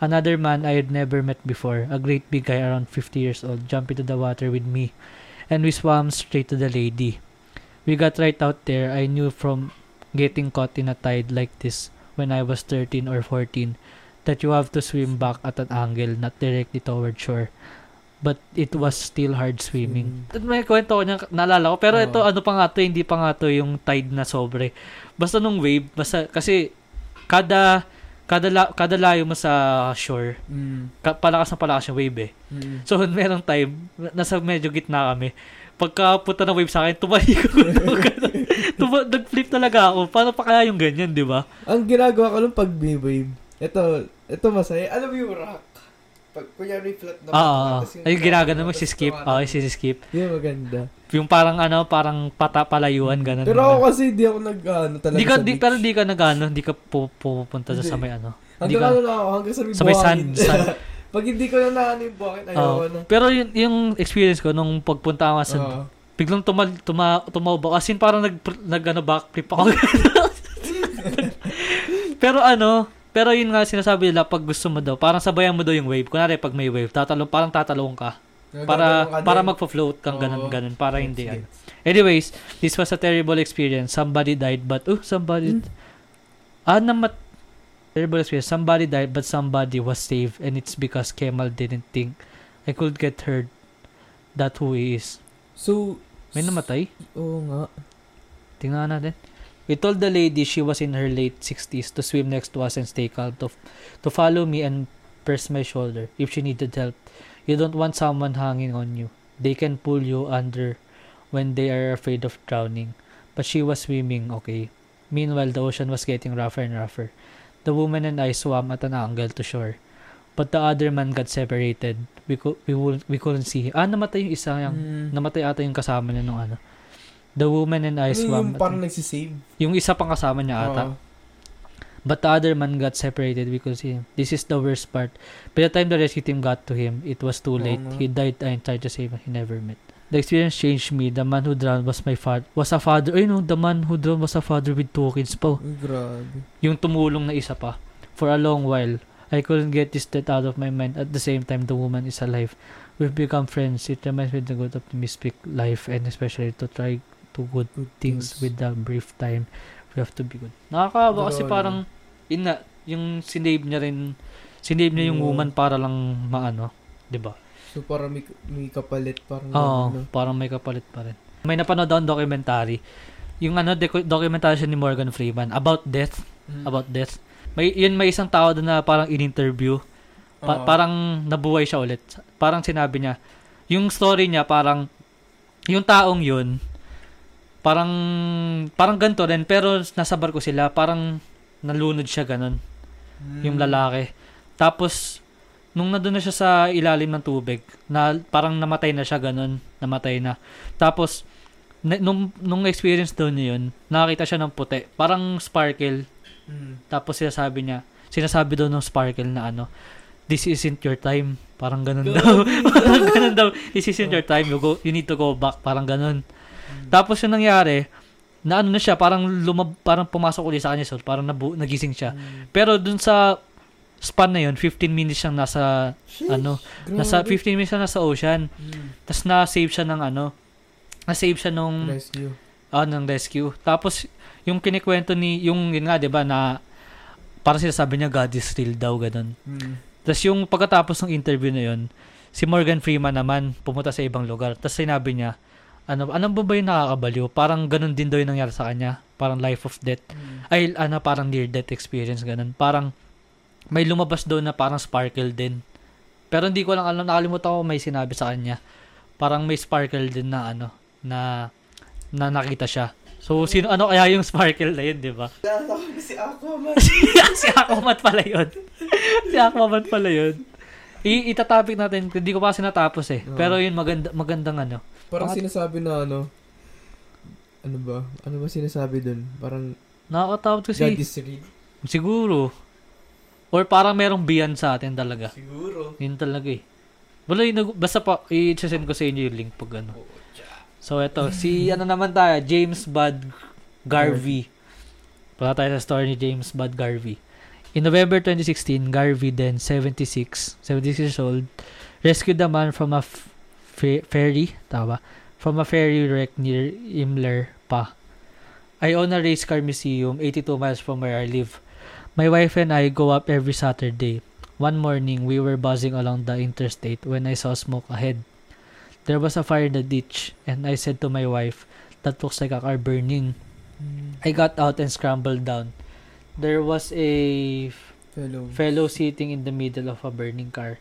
Speaker 1: Another man I had never met before, a great big guy around 50 years old, jumped into the water with me, and we swam straight to the lady. We got right out there. I knew from getting caught in a tide like this when I was 13 or 14 that you have to swim back at an angle, not directly toward shore. But it was still hard swimming. May kwento ko niya, naalala ko. Pero
Speaker 2: Oo.
Speaker 1: ito, ano pa nga to, hindi pa nga to yung tide na sobre. Basta nung wave, basta, kasi, kada, kada, la, kada layo mo sa shore,
Speaker 2: Mm.
Speaker 1: ka, palakas na palakas yung wave eh.
Speaker 2: Mm.
Speaker 1: So, merong time, nasa medyo gitna kami. Pagka punta ng wave sa akin, tumalikod ako. Tuma- nag-flip talaga ako. Paano pa kaya yung ganyan, di ba?
Speaker 2: Ang ginagawa ko lang pag may wave, ito, ito masaya. Alam mo yung rock? Pag kunyari flat na
Speaker 1: Oo, oo, oo.
Speaker 2: tapos
Speaker 1: Ay, ginagano mo, si skip. Oo, si skip.
Speaker 2: Yun, maganda.
Speaker 1: Yung parang ano, parang pata palayuan, ganun.
Speaker 2: Pero ako kasi di ako nag, ano, talaga
Speaker 1: Di ka,
Speaker 2: sa
Speaker 1: di,
Speaker 2: beach.
Speaker 1: pero di ka nagano, di ka pu, pupunta sa
Speaker 2: Hindi.
Speaker 1: may ano. Di
Speaker 2: Hanggang
Speaker 1: ka,
Speaker 2: ano lang ako, hanggang sa may
Speaker 1: sa may
Speaker 2: buhangin.
Speaker 1: sand, sand.
Speaker 2: Pag hindi ko na naano yung buhangin, ayaw
Speaker 1: Oo.
Speaker 2: na.
Speaker 1: Pero yung, yung experience ko nung pagpunta ako sa
Speaker 2: Oo.
Speaker 1: Biglang tumal, tuma, tumawba. As in, parang nag, nag ano, backflip ako. pero ano, pero yun nga sinasabi nila, pag gusto mo daw, parang sabayan mo daw yung wave. Kunwari, pag may wave, tatalong, parang tatalong ka. Para,
Speaker 2: ka
Speaker 1: para magfo-float kang ganun, ganun. Para
Speaker 2: Yes,
Speaker 1: hindi,
Speaker 2: yes.
Speaker 1: ano. Anyways, this was a terrible experience. Somebody died, but, oh, somebody,
Speaker 2: Hmm?
Speaker 1: ah, namat, terrible experience. Somebody died, but somebody was saved, and it's because Kemal didn't think I could get hurt. That who he is.
Speaker 2: So,
Speaker 1: May namatay?
Speaker 2: Oo nga.
Speaker 1: Tingnan natin. We told the lady she was in her late 60s to swim next to us and stay calm, to, to follow me and press my shoulder if she needed help. You don't want someone hanging on you. They can pull you under when they are afraid of drowning. But she was swimming okay. Meanwhile, the ocean was getting rougher and rougher. The woman and I swam at an angle to shore. But the other man got separated. We, cou- we, wou- we couldn't see him. Ah, namatay yung isa. Yung,
Speaker 2: Mm.
Speaker 1: namatay ata yung kasama niya nung ano. The woman and I swam.
Speaker 2: yung parang nagsisave?
Speaker 1: yung isa pang kasama niya ata.
Speaker 2: Oo.
Speaker 1: But the other man got separated because he, this is the worst part. By the time the rescue team got to him, it was too
Speaker 2: Oo
Speaker 1: late.
Speaker 2: nga.
Speaker 1: He died and tried to save him. He never met. The experience changed me. The man who drowned was my father. Was a father. Ay no, the man who drowned was a father with two kids pa.
Speaker 2: Grabe.
Speaker 1: Yung tumulong na isa pa. For a long while, I couldn't get this death out of my mind. At the same time, the woman is alive. We've become friends. It reminds me of the good optimistic life and especially to try to good
Speaker 2: Good
Speaker 1: things with the brief time we have to be good. Nakakaawa kasi parang yun nga, yung sinave niya rin sinave niya yung
Speaker 2: Oo.
Speaker 1: woman para lang maano, 'di ba?
Speaker 2: So, parang may, may kapalit. Parang
Speaker 1: Oo,
Speaker 2: ano.
Speaker 1: parang may kapalit pa rin. May napanood akong documentary. Yung ano, docu- documentary ni Morgan Freeman about death,
Speaker 2: Mm.
Speaker 1: about death. May yun may isang tao doon na parang in-interview. Pa-
Speaker 2: Oo.
Speaker 1: parang nabuhay siya ulit. Parang sinabi niya, yung story niya parang yung taong yun parang parang ganito rin pero nasa barko sila parang nalunod siya ganun
Speaker 2: Mm.
Speaker 1: yung lalaki tapos nung nandun na siya sa ilalim ng tubig na parang namatay na siya ganun namatay na tapos na- nung nung experience daw niya yun nakakita siya ng puti parang sparkle
Speaker 2: Mm.
Speaker 1: tapos sinasabi niya, sinasabi daw ng Sparkle na ano, this isn't your time. Parang ganun daw. parang ganun daw. This isn't your time. You, go, you need to go back. Parang ganun. Tapos yung nangyari, na ano na siya, parang lumab, parang pumasok ulit sa kanya. So, parang nabu, nagising siya.
Speaker 2: Mm.
Speaker 1: Pero dun sa span na yun, 15 minutes siyang nasa,
Speaker 2: Sheesh,
Speaker 1: ano,
Speaker 2: grabe.
Speaker 1: nasa 15 minutes siya nasa ocean.
Speaker 2: Mm.
Speaker 1: Tapos na-save siya ng ano, na-save siya nung,
Speaker 2: Rescue.
Speaker 1: ah, ng rescue. Tapos, yung kinikwento ni, yung, yun nga, di ba, na, parang sinasabi niya, God is real daw, ganun.
Speaker 2: Mm.
Speaker 1: Tapos yung pagkatapos ng interview na yun, si Morgan Freeman naman, pumunta sa ibang lugar. Tapos sinabi niya, ano, ano ba ba yung nakakabaliw? Parang ganun din daw yung nangyari sa kanya. Parang life of death.
Speaker 2: Mm.
Speaker 1: Ay, ano, parang near-death experience, ganun. Parang, may lumabas daw na parang sparkle din. Pero hindi ko lang alam, nakalimutan ko may sinabi sa kanya. Parang may sparkle din na ano, na, na nakita siya. So, sino, ano kaya yung sparkle na yun, di ba?
Speaker 2: Si Aquaman.
Speaker 1: si Aquaman pala yun. si Aquaman pala yun. I itatopic natin, hindi ko pa kasi natapos eh.
Speaker 2: Oo.
Speaker 1: Pero yun, maganda, magandang ano.
Speaker 2: Parang
Speaker 1: Bakit?
Speaker 2: sinasabi na ano, ano ba? Ano ba sinasabi dun? Parang
Speaker 1: Nakakatakot
Speaker 2: God
Speaker 1: kasi.
Speaker 2: is real.
Speaker 1: Siguro. Or parang merong beyond sa atin talaga.
Speaker 2: Siguro.
Speaker 1: Yun talaga eh. Wala yun, nag- basta pa, i-send ko sa inyo yung link pag ano. So, eto, si, ano naman tayo, James Bud Garvey. Para tayo sa story ni James Bud Garvey. In November 2016, Garvey, then 76, 76 years old, rescued a man from a f- fe- ferry, tama? From a ferry wreck near Imler, Pa. I own a race car museum 82 miles from where I live. My wife and I go up every Saturday. One morning, we were buzzing along the interstate when I saw smoke ahead. There was a fire in the ditch, and I said to my wife, that looks like a car burning. I got out and scrambled down. There was a
Speaker 2: Fellow.
Speaker 1: fellow sitting in the middle of a burning car.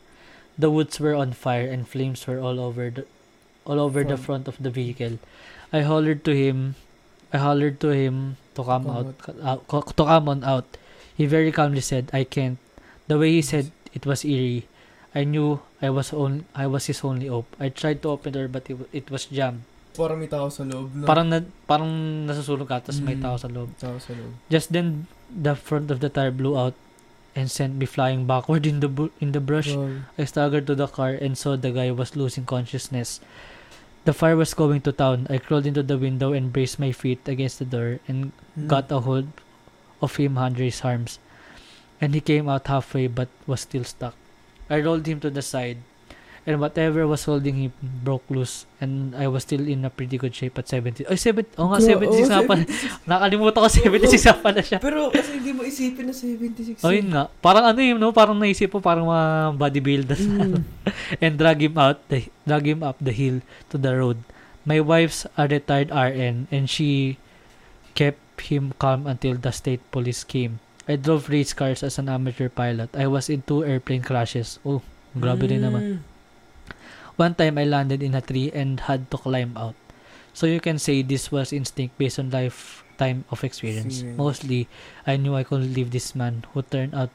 Speaker 1: The woods were on fire and flames were all over the all over the front of the vehicle. I hollered to him. I hollered to him to come
Speaker 2: Come
Speaker 1: out, out to come on out. He very calmly said, "I can't." The way he said it was eerie. I knew I was on I was his only hope. I tried to open the door but it, wa- it was jammed.
Speaker 2: Parang may tao sa loob, no?
Speaker 1: Parang na, parang nasusulog ka tapos may
Speaker 2: Mm.
Speaker 1: tao sa loob.
Speaker 2: tao sa loob.
Speaker 1: Just then the front of the tire blew out and sent me flying backward in the bu- in the brush.
Speaker 2: Grabe.
Speaker 1: I staggered to the car and saw the guy was losing consciousness. The fire was going to town. I crawled into the window and braced my feet against the door and
Speaker 2: Hmm.
Speaker 1: got a hold of him under his arms. And he came out halfway but was still stuck. I rolled him to the side and whatever was holding him broke loose and I was still in a pretty good shape at 70. Ay, 70. Oh nga,
Speaker 2: Gra-
Speaker 1: 76
Speaker 2: oh,
Speaker 1: nga pala. Nakalimutan ko 76 nga pala siya.
Speaker 2: Pero kasi hindi mo isipin na 76.
Speaker 1: Oh, yun nga. Parang ano yun, no? Parang naisip mo, parang mga bodybuilders.
Speaker 2: Mm.
Speaker 1: and drag him out the drag him up the hill to the road. My wife's a retired RN and she kept him calm until the state police came. I drove race cars as an amateur pilot. I was in two airplane crashes. Oh, grabe rin naman.
Speaker 2: Mm.
Speaker 1: One time I landed in a tree and had to climb out. So you can say this was instinct based on lifetime of experience.
Speaker 2: Experience.
Speaker 1: Mostly, I knew I couldn't leave this man who turned out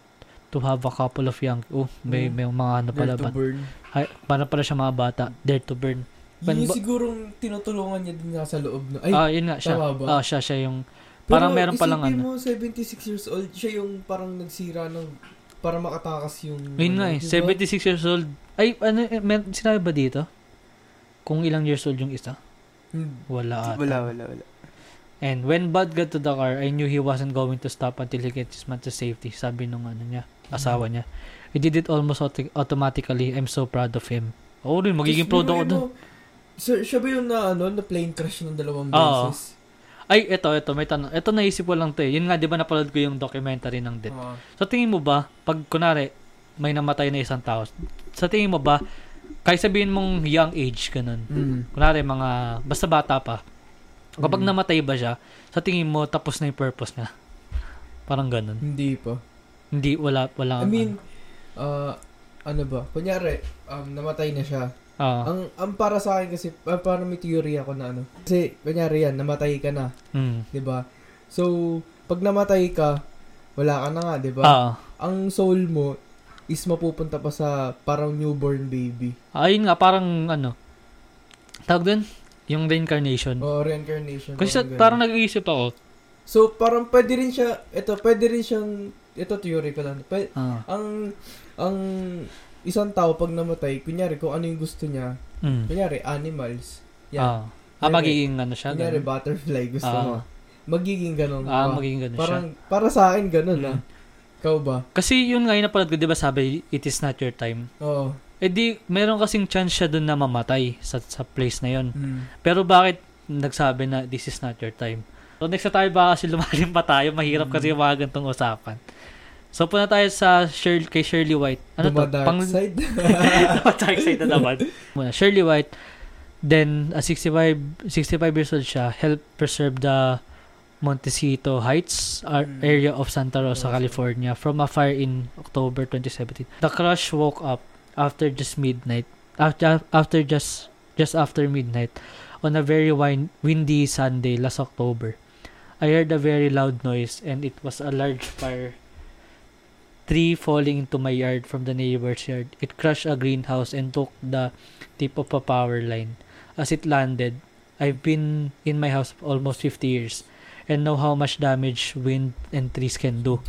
Speaker 1: to have a couple of young, oh, may,
Speaker 2: Mm.
Speaker 1: may mga ano pala ba?
Speaker 2: burn.
Speaker 1: Ay, para pala siya mga bata. Dare to burn.
Speaker 2: Yun
Speaker 1: When
Speaker 2: yung
Speaker 1: ba-
Speaker 2: sigurong tinutulungan niya din nga sa loob. No? Ay,
Speaker 1: ah, yun nga siya. Ah, siya, siya yung, parang meron palang
Speaker 2: isipin
Speaker 1: ano.
Speaker 2: mo, 76 years old, siya yung parang nagsira ng, para makatakas yung...
Speaker 1: Yun nga eh,
Speaker 2: ano, diba?
Speaker 1: 76 years old. Ay, ano, eh, may, sinabi ba dito? Kung ilang years old yung isa?
Speaker 2: Hmm.
Speaker 1: Wala ata.
Speaker 3: Wala, wala, wala.
Speaker 1: And when Bud got to the car, I knew he wasn't going to stop until he gets his man to safety. Sabi nung ano niya, asawa niya. He did it almost auto- automatically. I'm so proud of him. Oo rin, magiging proud ako doon.
Speaker 2: Sir, siya ba yung na, ano, na plane crash ng dalawang
Speaker 1: Oo. Ay, eto, eto, may tanong. Eto naisip ko lang to eh. Yun nga, di ba napanood ko yung documentary ng Death.
Speaker 2: Oo.
Speaker 1: So tingin mo ba, pag kunari, may namatay na isang tao, sa tingin mo ba, kahit sabihin mong young age, ganun,
Speaker 2: Mm.
Speaker 1: kunari mga, basta bata pa, kapag
Speaker 2: Mm.
Speaker 1: namatay ba siya, sa tingin mo, tapos na yung purpose niya. Parang ganun.
Speaker 2: Hindi pa.
Speaker 1: Hindi, wala, wala.
Speaker 2: I mean, uh, ano ba? Kunyari, um, namatay na siya.
Speaker 1: Ah,
Speaker 2: Ang, ang para sa akin kasi, uh, parang may theory ako na ano. Kasi, kunyari yan, namatay ka na.
Speaker 1: mm,
Speaker 2: 'di ba? So, pag namatay ka, wala ka na nga, 'di ba?
Speaker 1: ah,
Speaker 2: Ang soul mo is mapupunta pa sa parang newborn baby
Speaker 1: ayun nga, parang ano, tawag dun, yung reincarnation.
Speaker 2: o reincarnation.
Speaker 1: Kasi sa, parang nag-iisip ako,
Speaker 2: So, parang pwede rin siya, ito, pwede rin siyang, ito theory ko lang. Pwede,
Speaker 1: ah,
Speaker 2: ang, ang isang tao pag namatay, kunyari kung ano yung gusto niya,
Speaker 1: mm,
Speaker 2: kunyari animals, yan.
Speaker 1: ah, ah, magiging ano siya,
Speaker 2: kunyari
Speaker 1: ganun.
Speaker 2: butterfly, gusto
Speaker 1: Ah.
Speaker 2: mo. Magiging ganun.
Speaker 1: Ah,
Speaker 2: ba?
Speaker 1: magiging ganun
Speaker 2: parang,
Speaker 1: siya.
Speaker 2: para sa akin, ganun
Speaker 1: Mm.
Speaker 2: ah. Ikaw ba?
Speaker 1: Kasi yun nga, yung napanood ko, di ba sabi, it is not your time.
Speaker 2: Oo.
Speaker 1: Eh di, meron kasing chance siya dun na mamatay sa, sa place na yun.
Speaker 2: Mm.
Speaker 1: Pero bakit nagsabi na this is not your time? So next na tayo ba kasi lumalim pa tayo, mahirap
Speaker 2: Mm.
Speaker 1: kasi yung mga gantong usapan. So punta tayo sa Shirley, kay Shirley White. Ano to?
Speaker 2: Duma dark side.
Speaker 1: dark side na naman. Muna, Shirley White, then a 65, 65 years old siya, helped preserve the Montecito Heights ar-
Speaker 2: Mm.
Speaker 1: area of Santa Rosa. California from a fire in October 2017. The crush woke up after just midnight, after, after just just after midnight on a very win- windy Sunday last October. I heard a very loud noise and it was a large fire tree falling into my yard from the neighbor's yard. It crushed a greenhouse and took the tip of a power line. As it landed, I've been in my house almost 50 years and know how much damage wind and trees can do.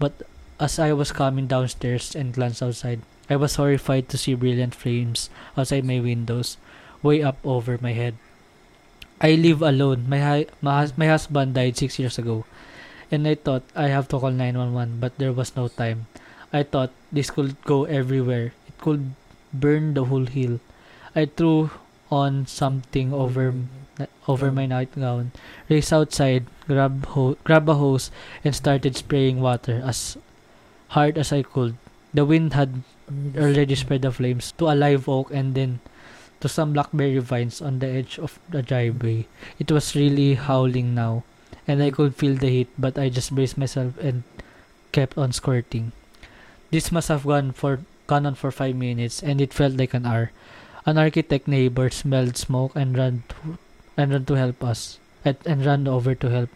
Speaker 1: But as I was coming downstairs and glanced outside, I was horrified to see brilliant flames outside my windows, way up over my head. I live alone. My my, my husband died six years ago, and I thought I have to call 911, but there was no time. I thought this could go everywhere. It could burn the whole hill. I threw on something over over my nightgown, raced outside, grabbed ho- grab a hose, and started spraying water as hard as I could. The wind had already spread the flames to a live oak and then to some blackberry vines on the edge of the driveway. It was really howling now, and I could feel the heat, but I just braced myself and kept on squirting. This must have gone for gone on for five minutes, and it felt like an hour. An architect neighbor smelled smoke and ran to, and ran to help us, and, and ran over to help.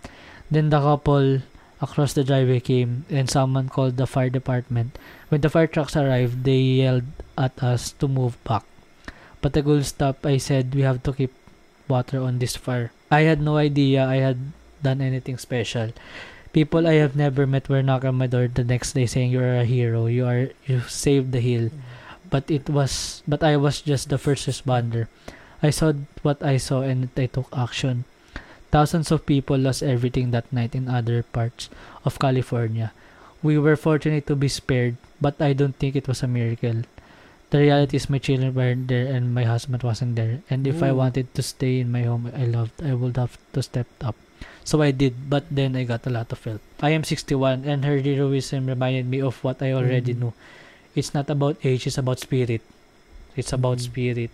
Speaker 1: Then the couple across the driveway came, and someone called the fire department. When the fire trucks arrived, they yelled at us to move back. But the could stop. I said we have to keep water on this fire. I had no idea I had done anything special. People I have never met were knocking on my door the next day saying you are a hero. You are you saved the hill. Mm. But it was but I was just the first responder. I saw what I saw and I took action. Thousands of people lost everything that night in other parts of California. We were fortunate to be spared, but I don't think it was a miracle. The reality is my children weren't there and my husband wasn't there. And if I wanted to stay in my home I loved, I would have to step up. So I did, but then I got a lot of help. I am 61 and her heroism reminded me of what I already
Speaker 2: Mm.
Speaker 1: knew. It's not about age, it's about spirit. It's about
Speaker 2: Mhm.
Speaker 1: spirit.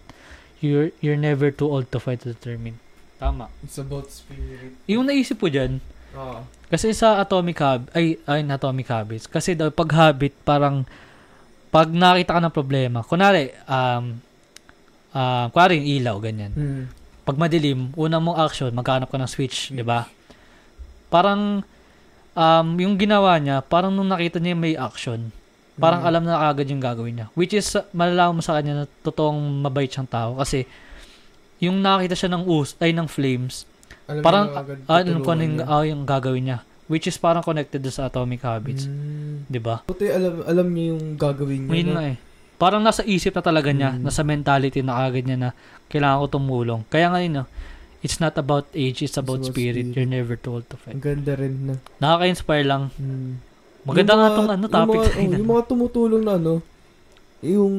Speaker 1: You're you're never too old to fight to determine. Tama.
Speaker 2: It's about spirit.
Speaker 1: Yung naisip ko dyan,
Speaker 2: Oo.
Speaker 1: kasi sa Atomic Habits, ay, ay, Atomic Habits, kasi daw, pag habit, parang, pag nakita ka ng problema, kunwari, um, uh, kunwari yung ilaw, ganyan.
Speaker 2: Hmm.
Speaker 1: Pag madilim, una mong action, maghanap ka ng switch, di ba? Parang, um, yung ginawa niya, parang nung nakita niya may action, parang
Speaker 2: Hmm.
Speaker 1: alam na agad yung gagawin niya. Which is, malalaman mo sa kanya na totoong mabait siyang tao. Kasi, yung nakita siya ng us, ay ng flames,
Speaker 2: Alam
Speaker 1: parang,
Speaker 2: na
Speaker 1: ah, alam ko ano yung, ah, yung gagawin niya. Which is parang connected sa Atomic Habits. Di ba?
Speaker 2: Buti alam, alam niya yung gagawin niya.
Speaker 1: Yun nga eh. Parang nasa isip na talaga niya,
Speaker 2: Mm.
Speaker 1: nasa mentality na agad niya na kailangan ko tumulong. Kaya nga yun, no, it's not about age, it's about,
Speaker 2: about
Speaker 1: spirit.
Speaker 2: spirit.
Speaker 1: You're never told to fight.
Speaker 2: Ang ganda rin na.
Speaker 1: Nakaka-inspire lang.
Speaker 2: Hmm.
Speaker 1: Maganda
Speaker 2: Yung
Speaker 1: nga tong ano,
Speaker 2: yung
Speaker 1: topic
Speaker 2: mga,
Speaker 1: na
Speaker 2: oh,
Speaker 1: yun.
Speaker 2: yung mga tumutulong na ano, yung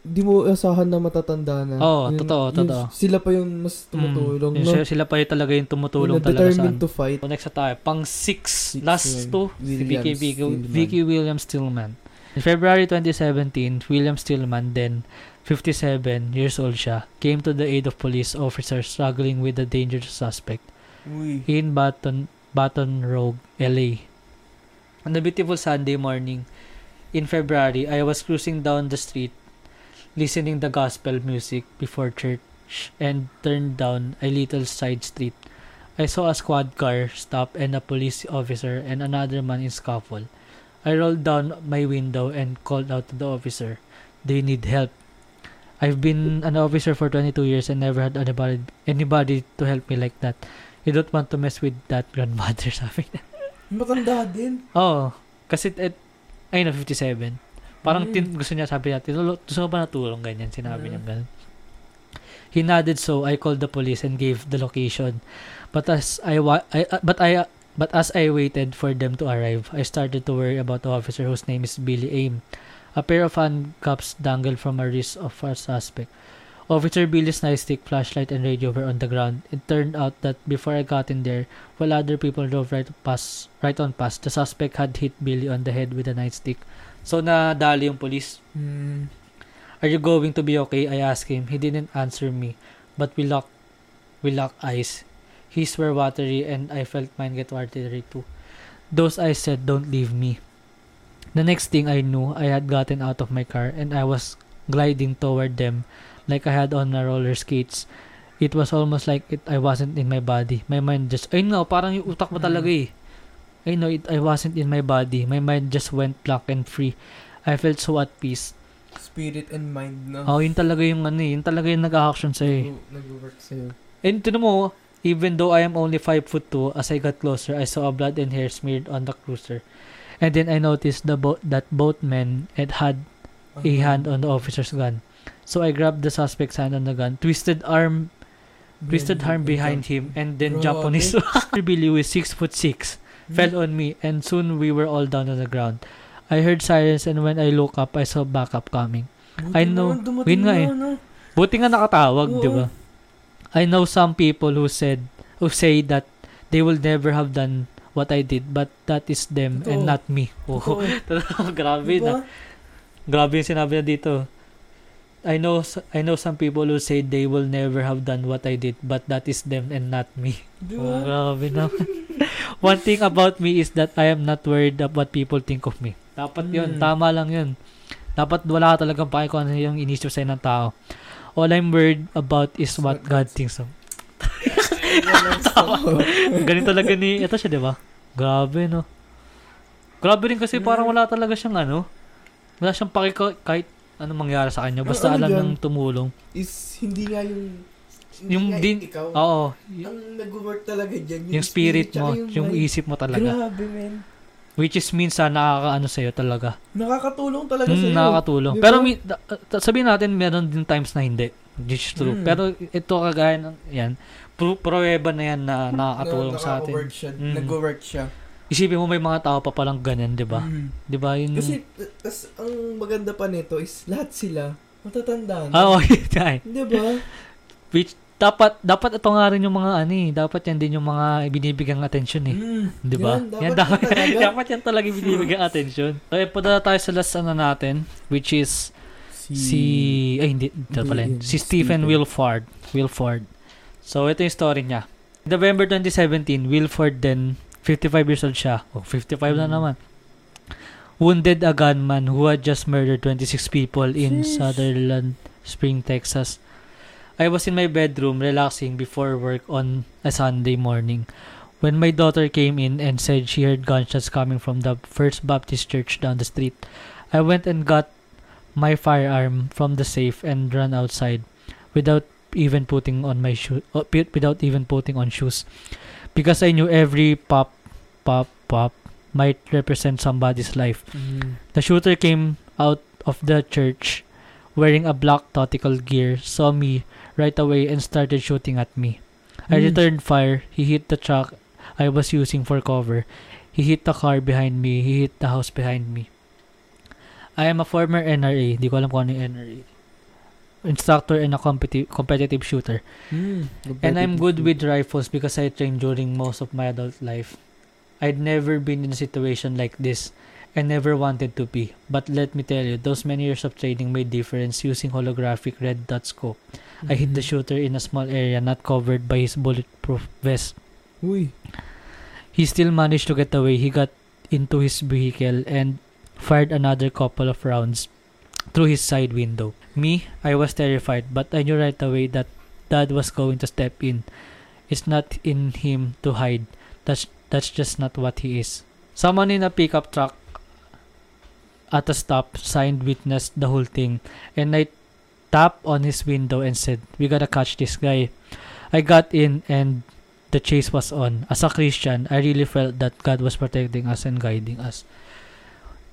Speaker 2: di mo asahan na matatanda na.
Speaker 1: Oo,
Speaker 2: Yung-
Speaker 1: totoo,
Speaker 2: yung
Speaker 1: totoo.
Speaker 2: Sila pa yung mas tumutulong,
Speaker 1: Mm,
Speaker 2: no?
Speaker 1: sila, sila pa yung talaga yung tumutulong
Speaker 2: Yung
Speaker 1: talaga sa ano.
Speaker 2: to fight.
Speaker 1: So, next na tayo. Pang six.
Speaker 2: Six
Speaker 1: last
Speaker 2: yun.
Speaker 1: two. Si Vicky, Vicky,
Speaker 2: Stillman.
Speaker 1: Vicky Williams Stillman. In February 2017, William Stillman, then 57 years old siya, came to the aid of police officers struggling with the dangerous suspect
Speaker 2: Uy.
Speaker 1: in Baton, Baton Rouge, LA. On a beautiful Sunday morning in February, I was cruising down the street listening the gospel music before church and turned down a little side street. I saw a squad car stop and a police officer and another man in scuffle. I rolled down my window and called out to the officer. They need help. I've been an officer for 22 years and never had anybody anybody to help me like that. You don't want to mess with that grandmother, sabi niya.
Speaker 2: Matanda din.
Speaker 1: Oo. kasi, et, ay na, 57. Parang
Speaker 2: Mm.
Speaker 1: tin, gusto niya, sabi niya, "Tinulo- gusto ba natulong, ganyan, sinabi
Speaker 2: Mm.
Speaker 1: niya ganun. He nodded so I called the police and gave the location. But as I, wa- I uh, but I, uh, but as I waited for them to arrive, I started to worry about the officer whose name is Billy Aim. A pair of handcuffs dangled from a wrist of our suspect. Officer Billy's nightstick, flashlight, and radio were on the ground. It turned out that before I got in there, while other people drove right past, right on past, the suspect had hit Billy on the head with a nightstick. So nadali yung police.
Speaker 2: Hmm.
Speaker 1: Are you going to be okay? I asked him. He didn't answer me, but we locked, we locked eyes. His were watery, and I felt mine get watery too. Those eyes said, "Don't leave me." The next thing I knew, I had gotten out of my car and I was gliding toward them, like I had on a roller skates. It was almost like it. I wasn't in my body. My mind just, I know, parang yung utak mo
Speaker 2: Mm.
Speaker 1: talaga eh. I know it. I wasn't in my body. My mind just went black and free. I felt so at peace.
Speaker 2: Spirit and mind na.
Speaker 1: Oh, yun talaga yung ano eh. Yun talaga yung nag-action sa'yo eh.
Speaker 2: Nag- Nag-work sa'yo.
Speaker 1: And tinan mo, even though I am only 5 foot 2, as I got closer, I saw a blood and hair smeared on the cruiser. And then I noticed the boat that both men had had a
Speaker 2: Uh-huh.
Speaker 1: hand on the officer's gun. So I grabbed the suspect's hand on the gun, twisted arm, twisted arm behind him, and then
Speaker 2: Grabe.
Speaker 1: Japanese. Billy was 6 foot 6, fell on me, and soon we were all down on the ground. I heard sirens, and when I look up, I saw backup coming.
Speaker 2: Buti
Speaker 1: I know. Yun nga eh. Buti nga nakatawag, di ba? I know some people who said, who say that they will never have done what I did, but that is them and
Speaker 2: Totoo.
Speaker 1: not me. Oh, grabe na.
Speaker 2: Diba?
Speaker 1: Grabe yung sinabi niya dito. I know I know some people who say they will never have done what I did, but that is them and not me.
Speaker 2: Diba?
Speaker 1: Oh, grabe na. One thing about me is that I am not worried of what people think of me. Dapat yun,
Speaker 2: Mm.
Speaker 1: tama lang yun. Dapat wala ka talagang pake kung ano yung inisip sa'yo ng tao. All I'm worried about is what God thinks of. Ganito talaga ni, ito siya, di ba? Grabe, no? Grabe rin kasi parang wala talaga siyang ano, wala siyang pake ko- kahit ano mangyari sa kanya. Basta
Speaker 2: Ano
Speaker 1: alam
Speaker 2: yan?
Speaker 1: nang tumulong.
Speaker 2: Is hindi nga yung hindi
Speaker 1: Yung
Speaker 2: nga
Speaker 1: din-
Speaker 2: ikaw.
Speaker 1: Oo.
Speaker 2: ang nag-work talaga dyan.
Speaker 1: yung spirit mo,
Speaker 2: tsaka
Speaker 1: yung
Speaker 2: mind.
Speaker 1: isip mo talaga.
Speaker 2: Grabe, man.
Speaker 1: Which is minsan nakakaano sa'yo talaga.
Speaker 2: Nakakatulong talaga
Speaker 1: Mm,
Speaker 2: sa'yo.
Speaker 1: nakakatulong.
Speaker 2: Di
Speaker 1: Pero mi- da- sabihin natin, meron din times na hindi. Which is true.
Speaker 2: Mm.
Speaker 1: Pero ito kagaya ng, yan, pro- na yan na nakakatulong
Speaker 2: na,
Speaker 1: sa atin.
Speaker 2: siya.
Speaker 1: Mm.
Speaker 2: Nag-work siya.
Speaker 1: Isipin mo may mga tao pa palang ganyan, di ba?
Speaker 2: Mm.
Speaker 1: Di ba? Yun,
Speaker 2: Kasi, tas, ang maganda pa nito is, lahat sila, matatanda na.
Speaker 1: Ah, oh.
Speaker 2: Di ba?
Speaker 1: Which, dapat, dapat ito nga rin yung mga ano eh. Dapat yan din yung mga binibigang attention eh.
Speaker 2: Mm.
Speaker 1: Di ba?
Speaker 2: Yan, dapat,
Speaker 1: dapat,
Speaker 2: yan talaga.
Speaker 1: dapat yan talaga binibigang attention. Okay, punta na tayo sa last ano natin, which is si, ay hindi, pala yun, Si Stephen
Speaker 2: Stephen.
Speaker 1: Wilford. Wilford. So, ito yung story niya. November 2017, Wilford then, 55 years old siya. Oh, 55 na
Speaker 2: Mm.
Speaker 1: naman. Wounded a gunman who had just murdered 26 people in
Speaker 2: Sheesh.
Speaker 1: Sutherland Spring, Texas. I was in my bedroom relaxing before work on a Sunday morning when my daughter came in and said she heard gunshots coming from the First Baptist Church down the street. I went and got my firearm from the safe and ran outside without even putting on my shoe uh, without even putting on shoes because I knew every pop pop pop might represent somebody's life.
Speaker 2: Mm.
Speaker 1: The shooter came out of the church wearing a black tactical gear, saw me right away and started shooting at me. I
Speaker 2: Mm.
Speaker 1: returned fire. He hit the truck I was using for cover. He hit the car behind me. He hit the house behind me. I am a former NRA. Di ko alam kung ano yung NRA. Instructor and a competi- competitive shooter.
Speaker 2: Mm.
Speaker 1: And I'm good with rifles because I trained during most of my adult life. I'd never been in a situation like this. I never wanted to be. But let me tell you, those many years of training made difference using holographic red dot scope. I hit the
Speaker 2: Mhm.
Speaker 1: shooter in a small area not covered by his bulletproof vest.
Speaker 2: Uy.
Speaker 1: He still managed to get away. He got into his vehicle and fired another couple of rounds through his side window. Me, I was terrified, but I knew right away that Dad was going to step in. It's not in him to hide. That's that's just not what he is. Someone in a pickup truck at a stop sign witnessed the whole thing, and I tapped on his window and said, "We gotta catch this guy." I got in and the chase was on. As a Christian, I really felt that God was protecting us and guiding us.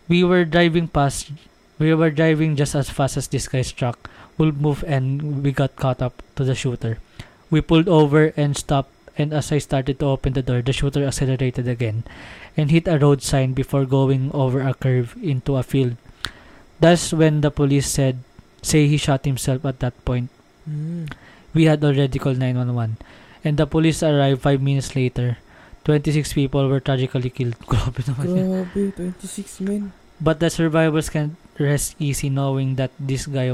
Speaker 1: We were driving past, we were driving just as fast as this guy's truck would move and we got caught up to the shooter. We pulled over and stopped and as I started to open the door, the shooter accelerated again and hit a road sign before going over a curve into a field. That's when the police said, say he shot himself at that point.
Speaker 2: Mm.
Speaker 1: We had already called 911 and the police arrived 5 minutes later. 26 people were tragically killed. Grabe naman.
Speaker 2: Grabe, 26 men.
Speaker 1: But the survivors can rest easy knowing that this guy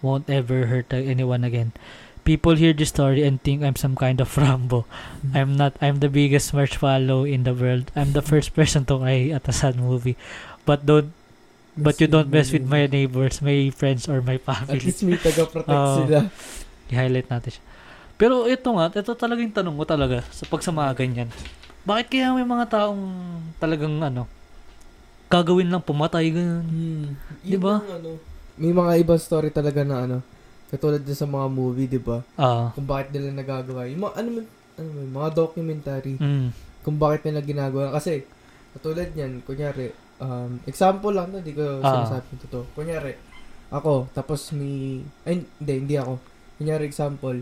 Speaker 1: won't ever hurt anyone again. People hear this story and think I'm some kind of Rambo. I'm not. I'm the biggest marshmallow in the world. I'm the first person to cry at a sad movie. But don't. But you don't mess with my neighbors, my friends, or my
Speaker 2: At
Speaker 1: family.
Speaker 2: least may taga-protect
Speaker 1: Oo.
Speaker 2: sila.
Speaker 1: I-highlight natin siya. Pero ito nga, ito talaga yung tanong ko talaga sa pag sa mga ganyan. Bakit kaya may mga taong talagang ano, gagawin lang pumatay ganyan?
Speaker 2: Hmm.
Speaker 1: Di ba?
Speaker 2: Ano, may mga ibang story talaga na ano, katulad din sa mga movie, di ba?
Speaker 1: Ah.
Speaker 2: Kung bakit nila nagagawa. Yung mga, ano, man- ano, man, mga documentary,
Speaker 1: mm.
Speaker 2: kung bakit nila ginagawa. Kasi, katulad niyan, kunyari, um, example lang na, di ko
Speaker 1: Ah.
Speaker 2: sinasabi totoo. Kunyari, ako, tapos may, ay, hindi, hindi ako. Kunyari, example,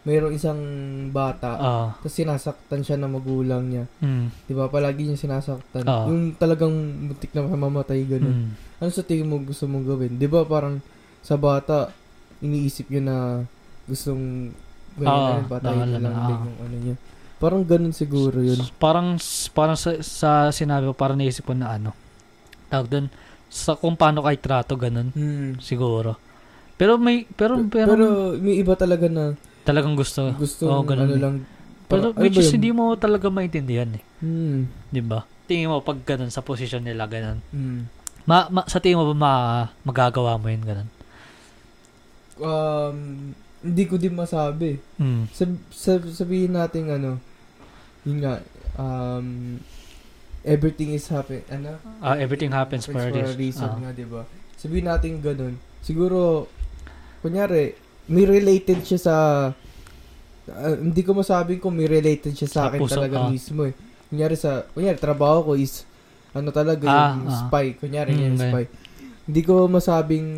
Speaker 2: mayroong isang bata,
Speaker 1: Oo.
Speaker 2: tapos sinasaktan siya ng magulang niya.
Speaker 1: Mm.
Speaker 2: Di ba? Palagi niya sinasaktan.
Speaker 1: Oo.
Speaker 2: Yung talagang muntik na mamamatay ganun.
Speaker 1: Mm.
Speaker 2: Ano sa tingin mo gusto mong gawin? Di ba parang sa bata, iniisip niya na gustong ganyan
Speaker 1: Oo,
Speaker 2: na rin, patayin na lang
Speaker 1: na,
Speaker 2: din yung ano niya. Parang ganun siguro yun.
Speaker 1: Parang parang sa, sa sinabi ko, parang naisip ko na ano. Tawag doon, sa kung paano kay trato ganun,
Speaker 2: Hmm.
Speaker 1: siguro. Pero may, pero, pero,
Speaker 2: Pero may iba talaga na
Speaker 1: talagang gusto.
Speaker 2: gusto
Speaker 1: Oo, ganun
Speaker 2: ano
Speaker 1: eh.
Speaker 2: lang.
Speaker 1: Pero
Speaker 2: ano
Speaker 1: which is hindi mo talaga maintindihan eh.
Speaker 2: Hmm.
Speaker 1: 'Di ba? Tingin mo pag ganun sa posisyon nila ganun.
Speaker 2: Hmm.
Speaker 1: Ma, ma- sa tingin mo ba ma- magagawa mo 'yun ganun?
Speaker 2: Um, hindi ko din masabi.
Speaker 1: Mm.
Speaker 2: Sab sab sabihin natin ano, yun nga, um, everything is happen, ano?
Speaker 1: Ah, everything happens for a reason.
Speaker 2: reason
Speaker 1: Ah.
Speaker 2: nga, di ba? Sabihin natin ganun. Siguro, kunyari, may related siya sa, ah, hindi ko masabi kung may related siya sa,
Speaker 1: Sa
Speaker 2: akin
Speaker 1: puso,
Speaker 2: talaga
Speaker 1: ah.
Speaker 2: mismo eh. Kunyari sa, kunyari, trabaho ko is, ano talaga
Speaker 1: Ah,
Speaker 2: yung
Speaker 1: ah.
Speaker 2: spy. Kunyari,
Speaker 1: Mm,
Speaker 2: yung
Speaker 1: okay.
Speaker 2: spy. Hindi ko masabing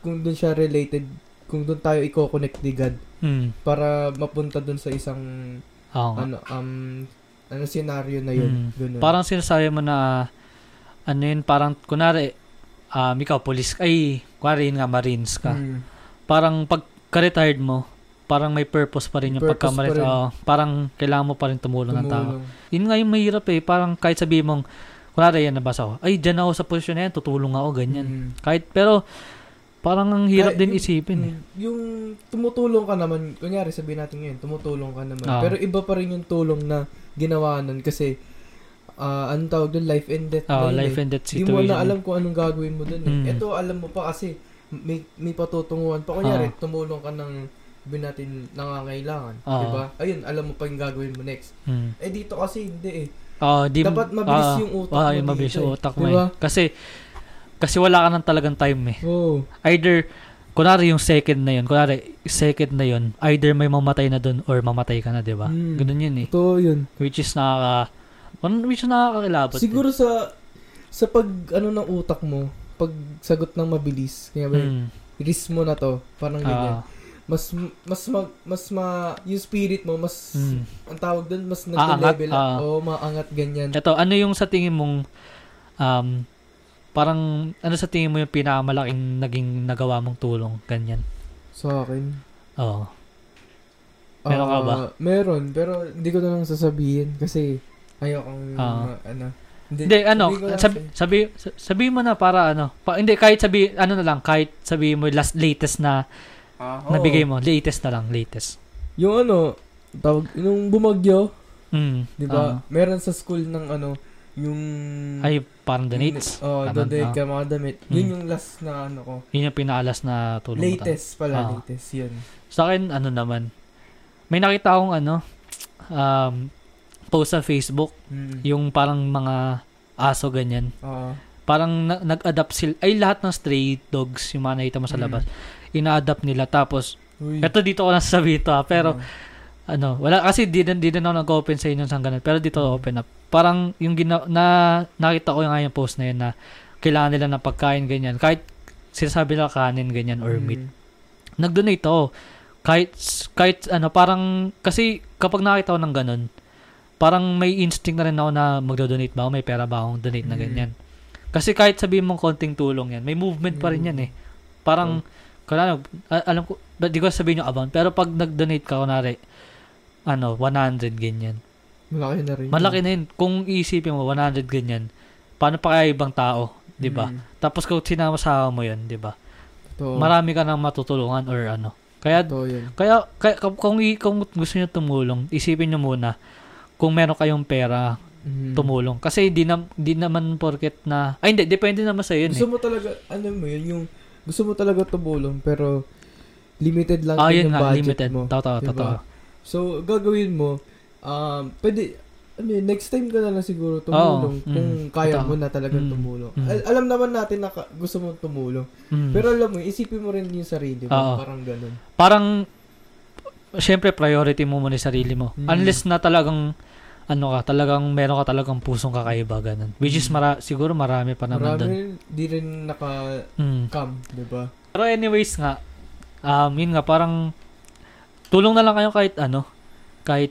Speaker 2: kung doon siya related, kung doon tayo i-connect ni God
Speaker 1: Mm.
Speaker 2: para mapunta doon sa isang
Speaker 1: nga.
Speaker 2: ano um ano scenario na yun.
Speaker 1: Mm.
Speaker 2: Ganun.
Speaker 1: Parang sinasabi mo na ano yun, parang kunwari um, ikaw police ay kunwari yun nga marines ka.
Speaker 2: Mm.
Speaker 1: Parang pag ka-retired mo, parang may purpose pa rin yung pagka
Speaker 2: pa rin.
Speaker 1: Oo, parang kailangan mo pa rin tumulong, ng tao.
Speaker 2: Tumulong.
Speaker 1: Yun nga yung mahirap eh. Parang kahit sabihin mong, kunwari yan nabasa ko, ay dyan ako sa posisyon na yan, tutulong ako, ganyan.
Speaker 2: Mm.
Speaker 1: Kahit, pero, parang ang hirap
Speaker 2: Kaya
Speaker 1: din
Speaker 2: yung-
Speaker 1: isipin eh.
Speaker 2: Mm, Yung tumutulong ka naman, kunyari sabihin natin ngayon, tumutulong ka naman.
Speaker 1: Ah.
Speaker 2: Pero iba pa rin yung tulong na ginawa nun kasi ah anong tawag doon, life and death.
Speaker 1: Oh, life
Speaker 2: eh.
Speaker 1: and death
Speaker 2: Di mo
Speaker 1: situation.
Speaker 2: na alam kung anong gagawin mo dun eh.
Speaker 1: Mm.
Speaker 2: Ito alam mo pa kasi may, may patutunguhan pa. Kunyari, tumulong ka ng sabihin natin nangangailangan.
Speaker 1: Ah.
Speaker 2: Di ba? Ayun, alam mo pa yung gagawin mo next.
Speaker 1: Mm.
Speaker 2: Eh dito kasi hindi eh.
Speaker 1: Oh, di,
Speaker 2: Dapat mabilis
Speaker 1: ah,
Speaker 2: yung utak
Speaker 1: ah,
Speaker 2: mo
Speaker 1: yung mabilis yung
Speaker 2: eh.
Speaker 1: utak mo
Speaker 2: Diba?
Speaker 1: eh. Kasi, kasi wala ka ng talagang time eh.
Speaker 2: Oo.
Speaker 1: Either, kunwari yung second na yun, kunwari, second na yun, either may mamatay na dun or mamatay ka na, di ba?
Speaker 2: Mm.
Speaker 1: Ganun yun eh.
Speaker 2: Ito yun.
Speaker 1: Which is nakaka, which is nakakakilabot. eh.
Speaker 2: Siguro sa sa pag ano ng utak mo, pag sagot ng mabilis, kaya ba,
Speaker 1: Mm.
Speaker 2: risk mo na to, parang ganyan.
Speaker 1: Ah,
Speaker 2: Mas mas mag, mas ma yung spirit mo mas
Speaker 1: mm.
Speaker 2: ang tawag doon mas
Speaker 1: Aangat,
Speaker 2: nagle-level
Speaker 1: ah.
Speaker 2: up. Oo, maangat ganyan.
Speaker 1: Ito, ano yung sa tingin mong, um, parang, ano sa tingin mo yung pinakamalaking naging nagawa mong tulong? Ganyan.
Speaker 2: Sa akin.
Speaker 1: Oo. Meron ka
Speaker 2: Ah,
Speaker 1: ba?
Speaker 2: Meron, pero hindi ko na lang sasabihin kasi ayokong
Speaker 1: Ah.
Speaker 2: ma- ano.
Speaker 1: Hindi, ano,
Speaker 2: ko lang
Speaker 1: sabi, sabi, sa- sabihin mo na para ano, pa, hindi, kahit sabi, ano na lang, kahit sabihin mo last, latest na,
Speaker 2: Ah,
Speaker 1: nabigay mo, latest na lang, latest.
Speaker 2: Yung ano, tawag, yung bumagyo,
Speaker 1: Mm,
Speaker 2: di ba? Meron sa school ng ano, yung...
Speaker 1: ay, parang donates.
Speaker 2: Oo, oh, donate
Speaker 1: ah.
Speaker 2: ka mga damit.
Speaker 1: Mm.
Speaker 2: Yun yung last na ano ko.
Speaker 1: Yun yung pinaalas na tulong.
Speaker 2: Latest pala,
Speaker 1: Ah.
Speaker 2: latest. Yun.
Speaker 1: Sa akin, ano naman, may nakita akong ano, um, post sa Facebook,
Speaker 2: Mm.
Speaker 1: yung parang mga aso ganyan.
Speaker 2: Oo.
Speaker 1: Parang na- nag-adapt sila, ay lahat ng stray dogs, yung mga nakita mo sa
Speaker 2: Mm.
Speaker 1: labas, ina-adapt nila. Tapos,
Speaker 2: Uy.
Speaker 1: eto dito ko nasasabi ito ha, pero
Speaker 2: Oo.
Speaker 1: ano, wala, kasi di, di din ako nag-open sa inyo sa ganun, pero dito open up. Parang yung gina, na, nakita ko yung nga yung post na yun na kailangan nila ng pagkain ganyan. Kahit sinasabi nila kanin ganyan or meat.
Speaker 2: Mm.
Speaker 1: nag-donate ako. Kahit, kahit ano, parang, kasi kapag nakita ko ng ganun, parang may instinct na rin ako na magdo-donate ba ako, may pera ba akong donate na
Speaker 2: Mm.
Speaker 1: ganyan. Kasi kahit sabihin mong konting tulong yan, may movement pa rin yan eh. Parang, kunwari, a- alam ko, di ko sabihin yung amount, pero pag nag-donate ka, kunwari, ano, 100 ganyan.
Speaker 2: Malaki na rin.
Speaker 1: Malaki na yun. Kung iisipin mo, 100 ganyan, paano pa kaya ibang tao, di ba?
Speaker 2: Mm.
Speaker 1: Tapos kung sinama mo yun, di ba? Marami ka nang matutulungan or ano. Kaya
Speaker 2: Totoo yun.
Speaker 1: kaya, kaya kung, kung gusto niyo tumulong, isipin niyo muna kung meron kayong pera,
Speaker 2: Mm.
Speaker 1: tumulong. Kasi di, na, di naman porket na... Ay, hindi. Depende naman sa yun
Speaker 2: Gusto
Speaker 1: eh.
Speaker 2: mo talaga, ano mo yun, yung gusto mo talaga tumulong, pero limited lang
Speaker 1: Ah, yun
Speaker 2: yung
Speaker 1: nga.
Speaker 2: budget
Speaker 1: Limited.
Speaker 2: mo.
Speaker 1: Totoo,
Speaker 2: Diba?
Speaker 1: totoo.
Speaker 2: So, gagawin mo, um, pwede, ano yun, next time ka na lang siguro tumulong
Speaker 1: Oo, mm,
Speaker 2: kung kaya
Speaker 1: totoo.
Speaker 2: mo na talagang
Speaker 1: Mm,
Speaker 2: tumulong.
Speaker 1: mm.
Speaker 2: Al- alam naman natin na ka- gusto mo tumulong.
Speaker 1: Mm.
Speaker 2: Pero alam mo, isipin mo rin yung sarili mo.
Speaker 1: Oo.
Speaker 2: Parang ganun.
Speaker 1: Parang, syempre, priority mo muna yung sarili mo.
Speaker 2: Mm.
Speaker 1: Unless na talagang, ano ka, talagang meron ka talagang pusong kakaiba, ganun. Which is,
Speaker 2: Mm.
Speaker 1: mara, siguro marami pa naman doon.
Speaker 2: Marami di rin naka-cam,
Speaker 1: Mm.
Speaker 2: di ba?
Speaker 1: Pero anyways nga, um, yun nga, parang, tulong na lang kayo kahit ano, kahit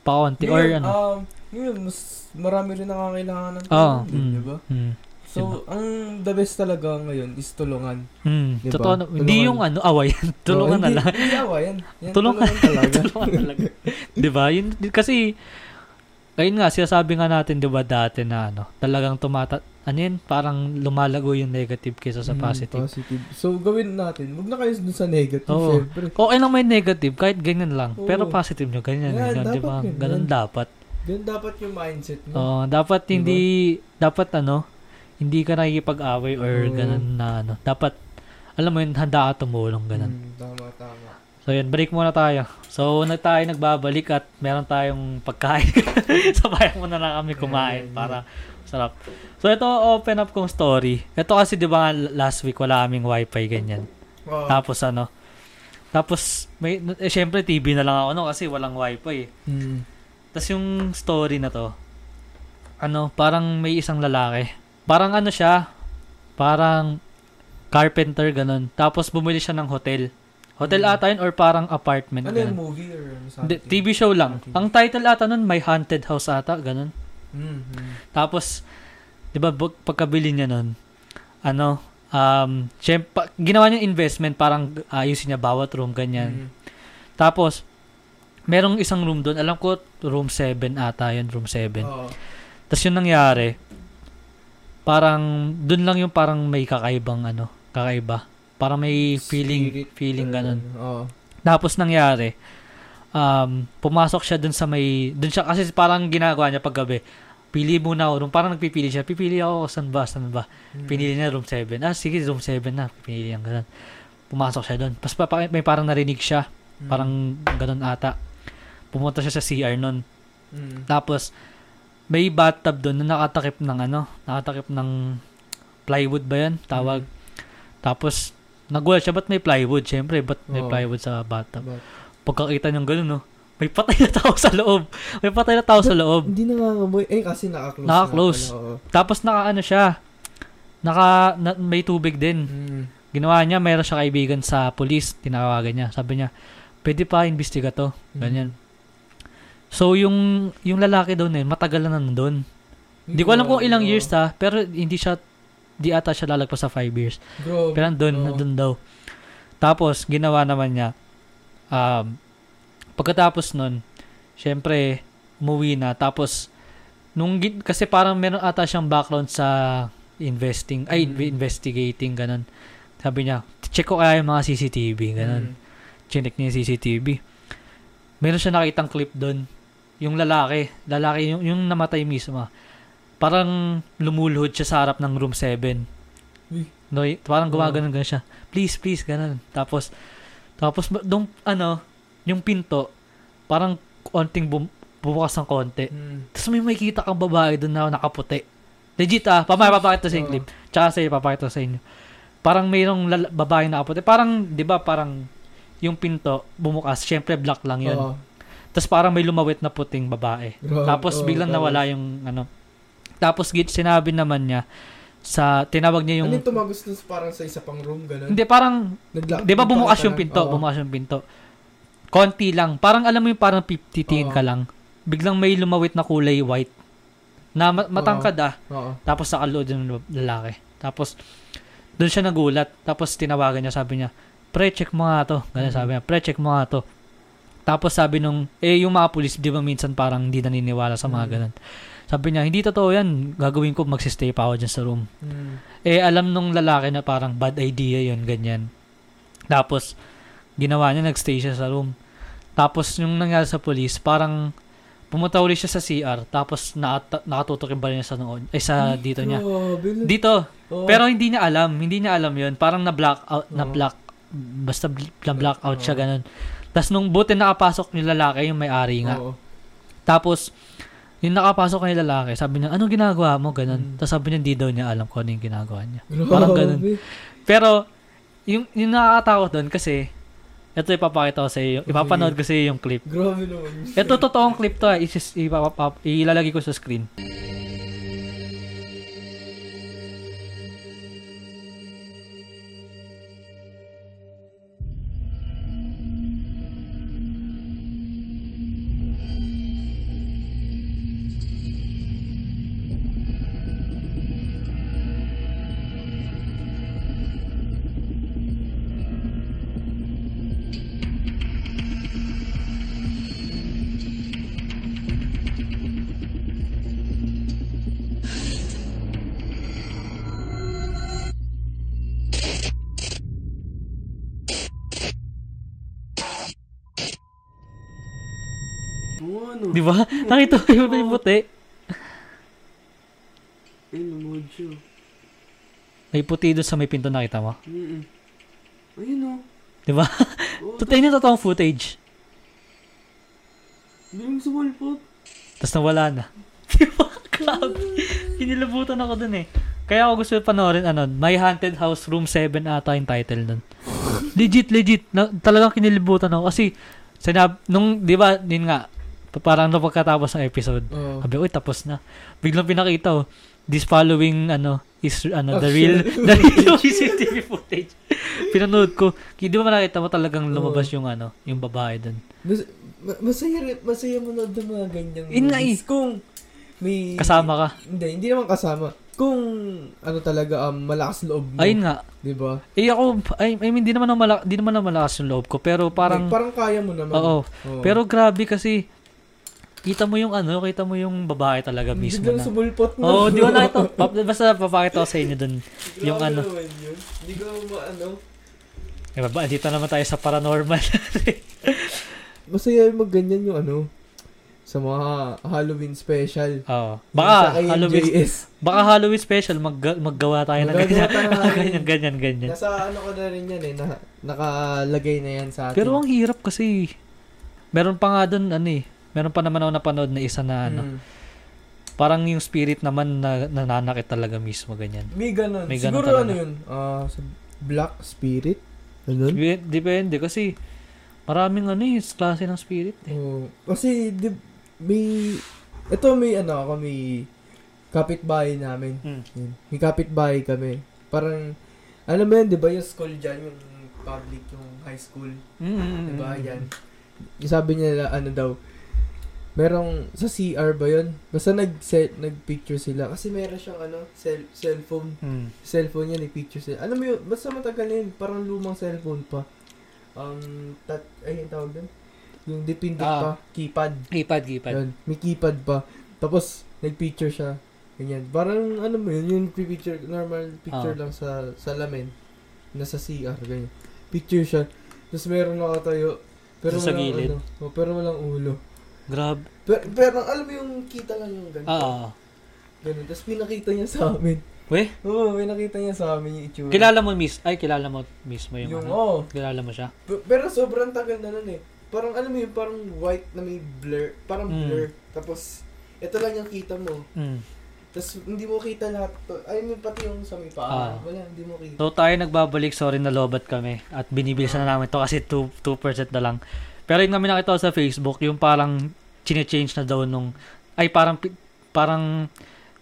Speaker 1: pakonti or ano.
Speaker 2: um, yun, mas marami rin nakakailangan ng tulong, din,
Speaker 1: mm,
Speaker 2: di ba?
Speaker 1: mm,
Speaker 2: So, ang the best talaga ngayon is tulungan.
Speaker 1: mm,
Speaker 2: Diba?
Speaker 1: Totoo, na- hindi
Speaker 2: Tulungan.
Speaker 1: yung ano, awayan. tulungan na
Speaker 2: hindi-
Speaker 1: lang.
Speaker 2: Hindi awa yan.
Speaker 1: Tulungan.
Speaker 2: tulungan talaga.
Speaker 1: tulungan talaga. 'Di ba? Yun kasi ayun nga sinasabi nga natin 'di ba dati na ano, talagang tumata ano yun, parang lumalago yung negative kaysa sa
Speaker 2: Mm,
Speaker 1: positive.
Speaker 2: positive. So, gawin natin. Huwag na kayo dun sa negative,
Speaker 1: Oo.
Speaker 2: syempre.
Speaker 1: Okay lang may negative, kahit ganyan lang.
Speaker 2: Oo.
Speaker 1: Pero positive nyo, ganyan.
Speaker 2: Yan,
Speaker 1: ganyan, di ba?
Speaker 2: dapat ganyan.
Speaker 1: Ganun dapat.
Speaker 2: Ganun dapat yung mindset mo.
Speaker 1: Oo, dapat
Speaker 2: Diba?
Speaker 1: hindi, dapat ano, hindi ka nakikipag-away or
Speaker 2: Oo.
Speaker 1: ganun na ano. Dapat, alam mo yun, handa ka tumulong, ganun.
Speaker 2: Mm, tama, tama.
Speaker 1: So yun, break muna tayo. So, nag tayo nagbabalik at meron tayong pagkain. Sabayan muna na kami kumain para sarap. So ito, open up kong story. Ito kasi di ba last week wala kaming wifi ganyan.
Speaker 2: Oo.
Speaker 1: Tapos ano, tapos may, eh, syempre TV na lang ako no kasi walang wifi eh.
Speaker 2: Mm.
Speaker 1: Tapos yung story na to, ano, parang may isang lalaki. Parang ano siya, parang carpenter ganun. Tapos bumili siya ng hotel. Hotel ata yun or parang apartment.
Speaker 2: Ano yung movie or something?
Speaker 1: TV show lang.
Speaker 2: Okay.
Speaker 1: Ang title ata nun, may haunted house ata, ganun.
Speaker 2: Mm, mm.
Speaker 1: Tapos, di ba, pagkabili niya nun, ano, um, syempre, pa- ginawa niya investment, parang ayusin niya bawat room, ganyan.
Speaker 2: Mm.
Speaker 1: Tapos, merong isang room doon, alam ko, room 7 ata yun, room 7.
Speaker 2: Oo.
Speaker 1: Tapos yung nangyari, parang, doon lang yung parang may kakaibang, ano, kakaiba. Parang may feeling,
Speaker 2: Spirit
Speaker 1: feeling ganun.
Speaker 2: Oo.
Speaker 1: Tapos nangyari, um, pumasok siya dun sa may, dun siya, kasi parang ginagawa niya paggabi, pili muna ako room, parang nagpipili siya, pipili ako, saan ba, saan ba?
Speaker 2: Mm.
Speaker 1: Pinili niya room 7. Ah, sige, room 7 na, pinili niya, ganun. Pumasok siya doon. Tapos pa, pa- may parang narinig siya,
Speaker 2: Mm.
Speaker 1: parang ganun ata. Pumunta siya sa CR nun.
Speaker 2: Mm.
Speaker 1: Tapos, may bathtub doon na nakatakip ng ano, nakatakip ng plywood ba yan? Tawag.
Speaker 2: Mm.
Speaker 1: Tapos, nagulat siya, ba't may plywood? Siyempre, ba't may
Speaker 2: Oo.
Speaker 1: plywood sa bathtub?
Speaker 2: But,
Speaker 1: Pagkakita niyang gano'n, no? May patay na tao sa loob. May patay na tao sa loob.
Speaker 2: hindi nangangamoy. Eh, kasi naka-close.
Speaker 1: Naka-close.
Speaker 2: Na pala, oo.
Speaker 1: Tapos naka ano siya, naka, na, may tubig din.
Speaker 2: Mm.
Speaker 1: Ginawa niya, mayroon siya kaibigan sa police, tinawagan niya. Sabi niya, pwede pa imbestiga to.
Speaker 2: Mm.
Speaker 1: Ganyan. So, yung, yung lalaki na yun, matagal na nandun. Hindi ko alam kung ilang years ta, pero hindi siya, di ata siya lalagpas sa 5 years.
Speaker 2: Grabe.
Speaker 1: Pero nandun,
Speaker 2: Oo.
Speaker 1: nandun daw. Tapos, ginawa naman niya, um, pagkatapos nun, syempre, umuwi na. Tapos, nung, kasi parang meron ata siyang background sa investing, ay,
Speaker 2: Mm.
Speaker 1: investigating, ganun. Sabi niya, check ko kaya yung mga CCTV, ganun.
Speaker 2: Mm.
Speaker 1: Chinek niya yung CCTV. Meron siya nakitang clip doon. Yung lalaki, lalaki, yung, yung namatay mismo, parang lumuluhod siya sa harap ng room 7.
Speaker 2: Uy.
Speaker 1: No, parang
Speaker 2: Oo.
Speaker 1: gumaganon ganun siya. Please, please, ganun. Tapos, tapos, dong, ano, yung pinto, parang konting bum, bumukas ng konti.
Speaker 2: Mm.
Speaker 1: Tapos may makikita kang babae doon na nakaputi. Legit ah, pamaya papakita sa
Speaker 2: Oo.
Speaker 1: clip. Tsaka sa'yo, papakita sa inyo. Parang mayroong lala- babae na nakaputi. Parang, di ba, parang yung pinto bumukas. Syempre, black lang yun.
Speaker 2: Oo.
Speaker 1: Tapos parang may lumawit na puting babae.
Speaker 2: Grabe.
Speaker 1: Tapos
Speaker 2: Oo,
Speaker 1: biglang nawala yung ano. Tapos git sinabi naman niya sa tinawag niya
Speaker 2: Ano
Speaker 1: yung
Speaker 2: yung tumagos dun parang sa isa pang room, gano'n?
Speaker 1: hindi parang
Speaker 2: Nagla-
Speaker 1: 'di ba bumukas yung pinto,
Speaker 2: Oo.
Speaker 1: bumukas yung pinto. Konti lang. Parang alam mo yung parang pi- titingin
Speaker 2: Oo.
Speaker 1: ka lang. Biglang may lumawit na kulay white. Na ma- matangkad ah.
Speaker 2: Oo.
Speaker 1: Tapos sa kalood yung lalaki. Tapos doon siya nagulat. Tapos tinawagan niya, sabi niya, "Pre, check mo nga to." Ganun sabi niya, "Pre, check mo nga to." Tapos sabi nung, eh yung mga pulis, di ba minsan parang hindi naniniwala sa mga
Speaker 2: Mhm.
Speaker 1: ganun. Sabi niya, hindi totoo yan. Gagawin ko, magsistay pa ako dyan sa room.
Speaker 2: Mm.
Speaker 1: Eh, alam nung lalaki na parang bad idea yon ganyan. Tapos, ginawa niya, nagstay siya sa room. Tapos, yung nangyari sa police, parang pumunta ulit siya sa CR, tapos nakata- nakatutok yung bala niya sa noon, eh sa dito niya.
Speaker 2: Grabe.
Speaker 1: Dito,
Speaker 2: Oo.
Speaker 1: pero hindi niya alam, hindi niya alam yon Parang na-black out,
Speaker 2: Oo.
Speaker 1: na-black, basta bl- na-black out siya, ganun. Tapos, nung buti nakapasok yung lalaki, yung may-ari nga.
Speaker 2: Oo.
Speaker 1: Tapos, yung nakapasok kay lalaki, sabi niya, anong ginagawa mo? Ganun.
Speaker 2: Mm.
Speaker 1: Tapos sabi niya, hindi daw niya alam kung ano yung ginagawa niya.
Speaker 2: Grabe.
Speaker 1: Parang ganun. Pero, yung, yung nakakatakot doon kasi, ito ipapakita ko sa iyo, ipapanood ko sa iyo yung clip.
Speaker 2: Grabe naman.
Speaker 1: Ito totoong clip to. Isis, ipapap, ilalagay ko sa screen.
Speaker 3: Ano.
Speaker 1: Di ba? Nakita mo yung may puti.
Speaker 3: Ayun, siya.
Speaker 1: May puti doon sa may pinto nakita mo.
Speaker 3: Mm-mm. Ayun, oh.
Speaker 1: Di ba?
Speaker 3: Oo,
Speaker 1: Totoo yun yung totoong footage.
Speaker 3: Hindi yung sumulpot.
Speaker 1: Tapos nawala na. Di ba? Kinilabutan ako dun eh. Kaya ako gusto panoorin, ano, My Haunted House Room 7 ata yung title nun. legit, legit. Na, talagang kinilibutan ako. Kasi, sinab, nung, di ba, din nga, parang nung pagkatapos ng episode,
Speaker 2: Oo.
Speaker 1: sabi, uy, tapos na. Biglang pinakita, oh, this following, ano, is, ano, the
Speaker 2: Oh,
Speaker 1: real,
Speaker 2: shit.
Speaker 1: the real CCTV footage. Pinanood ko. Di ba nakita mo talagang lumabas
Speaker 2: Oo.
Speaker 1: yung, ano, yung babae dun.
Speaker 2: Mas, ma- masaya, masaya mo na ng mga ganyang
Speaker 1: nga
Speaker 2: movies. Kung may...
Speaker 1: Kasama ka.
Speaker 2: Hindi, hindi naman kasama. Kung ano talaga, um, malakas loob mo.
Speaker 1: Ayun nga.
Speaker 2: Di ba?
Speaker 1: Eh ako, I, I mean, di naman na malak, di naman na malakas yung loob ko, pero parang,
Speaker 2: Like, parang kaya mo naman.
Speaker 1: oo.
Speaker 2: Oo.
Speaker 1: Pero grabe kasi, kita mo yung ano, kita mo yung babae talaga mismo
Speaker 2: Biglang
Speaker 1: na.
Speaker 2: sumulpot mo.
Speaker 1: Oo, oh, di ko nakita. Pa- Basta papakita ko sa inyo dun. yung ano.
Speaker 2: Hindi ko maano.
Speaker 1: Eh, ba, dito naman tayo sa paranormal.
Speaker 2: Masaya yung magganyan yung ano. Sa mga Halloween special.
Speaker 1: Oo. Baka Halloween, baka Halloween special, mag, maggawa tayo ng ganyan. ganyan, ganyan, ganyan.
Speaker 2: Nasa ano ko na rin yan eh. Na, nakalagay na yan sa atin.
Speaker 1: Pero ang hirap kasi, meron pa nga dun, ano eh, meron pa naman ako napanood na isa na ano,
Speaker 2: Mm.
Speaker 1: parang yung spirit naman na nananakit talaga mismo, ganyan.
Speaker 2: May ganun.
Speaker 1: May ganun
Speaker 2: Siguro
Speaker 1: talaga.
Speaker 2: ano yun? Sa Black Spirit? Ganun?
Speaker 1: Dep- Depende kasi maraming ano eh, klase ng spirit eh.
Speaker 2: Oo. Kasi, di, may, ito may ano ako, may kapitbahay namin. Yun. May kapitbahay kami. Parang, alam mo yan, di ba yung school dyan, yung public, yung high school,
Speaker 1: Mm-hmm.
Speaker 2: di ba yan? Yung Sabi nila, ano daw, merong, sa CR ba yun? Basta nag nag-picture sila. Kasi meron siyang, ano, cell, cellphone.
Speaker 1: Mm.
Speaker 2: Cellphone niya, nag-picture sila. Alam mo yun, basta matagal na yun, parang lumang cellphone pa. Um, tat, ay, yung tawag doon? Yung dipindot
Speaker 1: Ah.
Speaker 2: pa, keypad.
Speaker 1: Keypad, keypad.
Speaker 2: Yun, may keypad pa. Tapos, nag-picture siya. Ganyan. Parang, ano mo yun, yung picture, normal picture
Speaker 1: Ah.
Speaker 2: lang sa salamin. Nasa CR, ganyan. Picture siya. Tapos meron nakatayo. Pero
Speaker 1: Sa
Speaker 2: walang,
Speaker 1: gilid.
Speaker 2: ano, oh, pero walang ulo.
Speaker 1: Grabe.
Speaker 2: Pero, pero alam mo yung kita lang yung ganito.
Speaker 1: Ah, ah.
Speaker 2: Ganun. Tapos pinakita niya sa amin.
Speaker 1: Weh,
Speaker 2: Oo, pinakita niya sa amin yung itsura.
Speaker 1: kilala mo miss, ay kilala mo mismo yung,
Speaker 2: Yung,
Speaker 1: ano.
Speaker 2: oo.
Speaker 1: Kilala mo siya?
Speaker 2: P- Pero sobrang tagal na nun eh. Parang alam mo yun, parang white na may blur. Parang
Speaker 1: Mm.
Speaker 2: blur. Tapos, ito lang yung kita mo.
Speaker 1: Mm.
Speaker 2: Tapos, hindi mo kita lahat. to. Ay, may pati yung sa may
Speaker 1: Ah.
Speaker 2: paa. Wala, hindi mo kita.
Speaker 1: So tayo nagbabalik, sorry na lobat kami at binibilisan na namin to kasi 2, 2% na lang. Pero yung kami nakita sa Facebook, yung parang chine-change na daw nung, ay parang, parang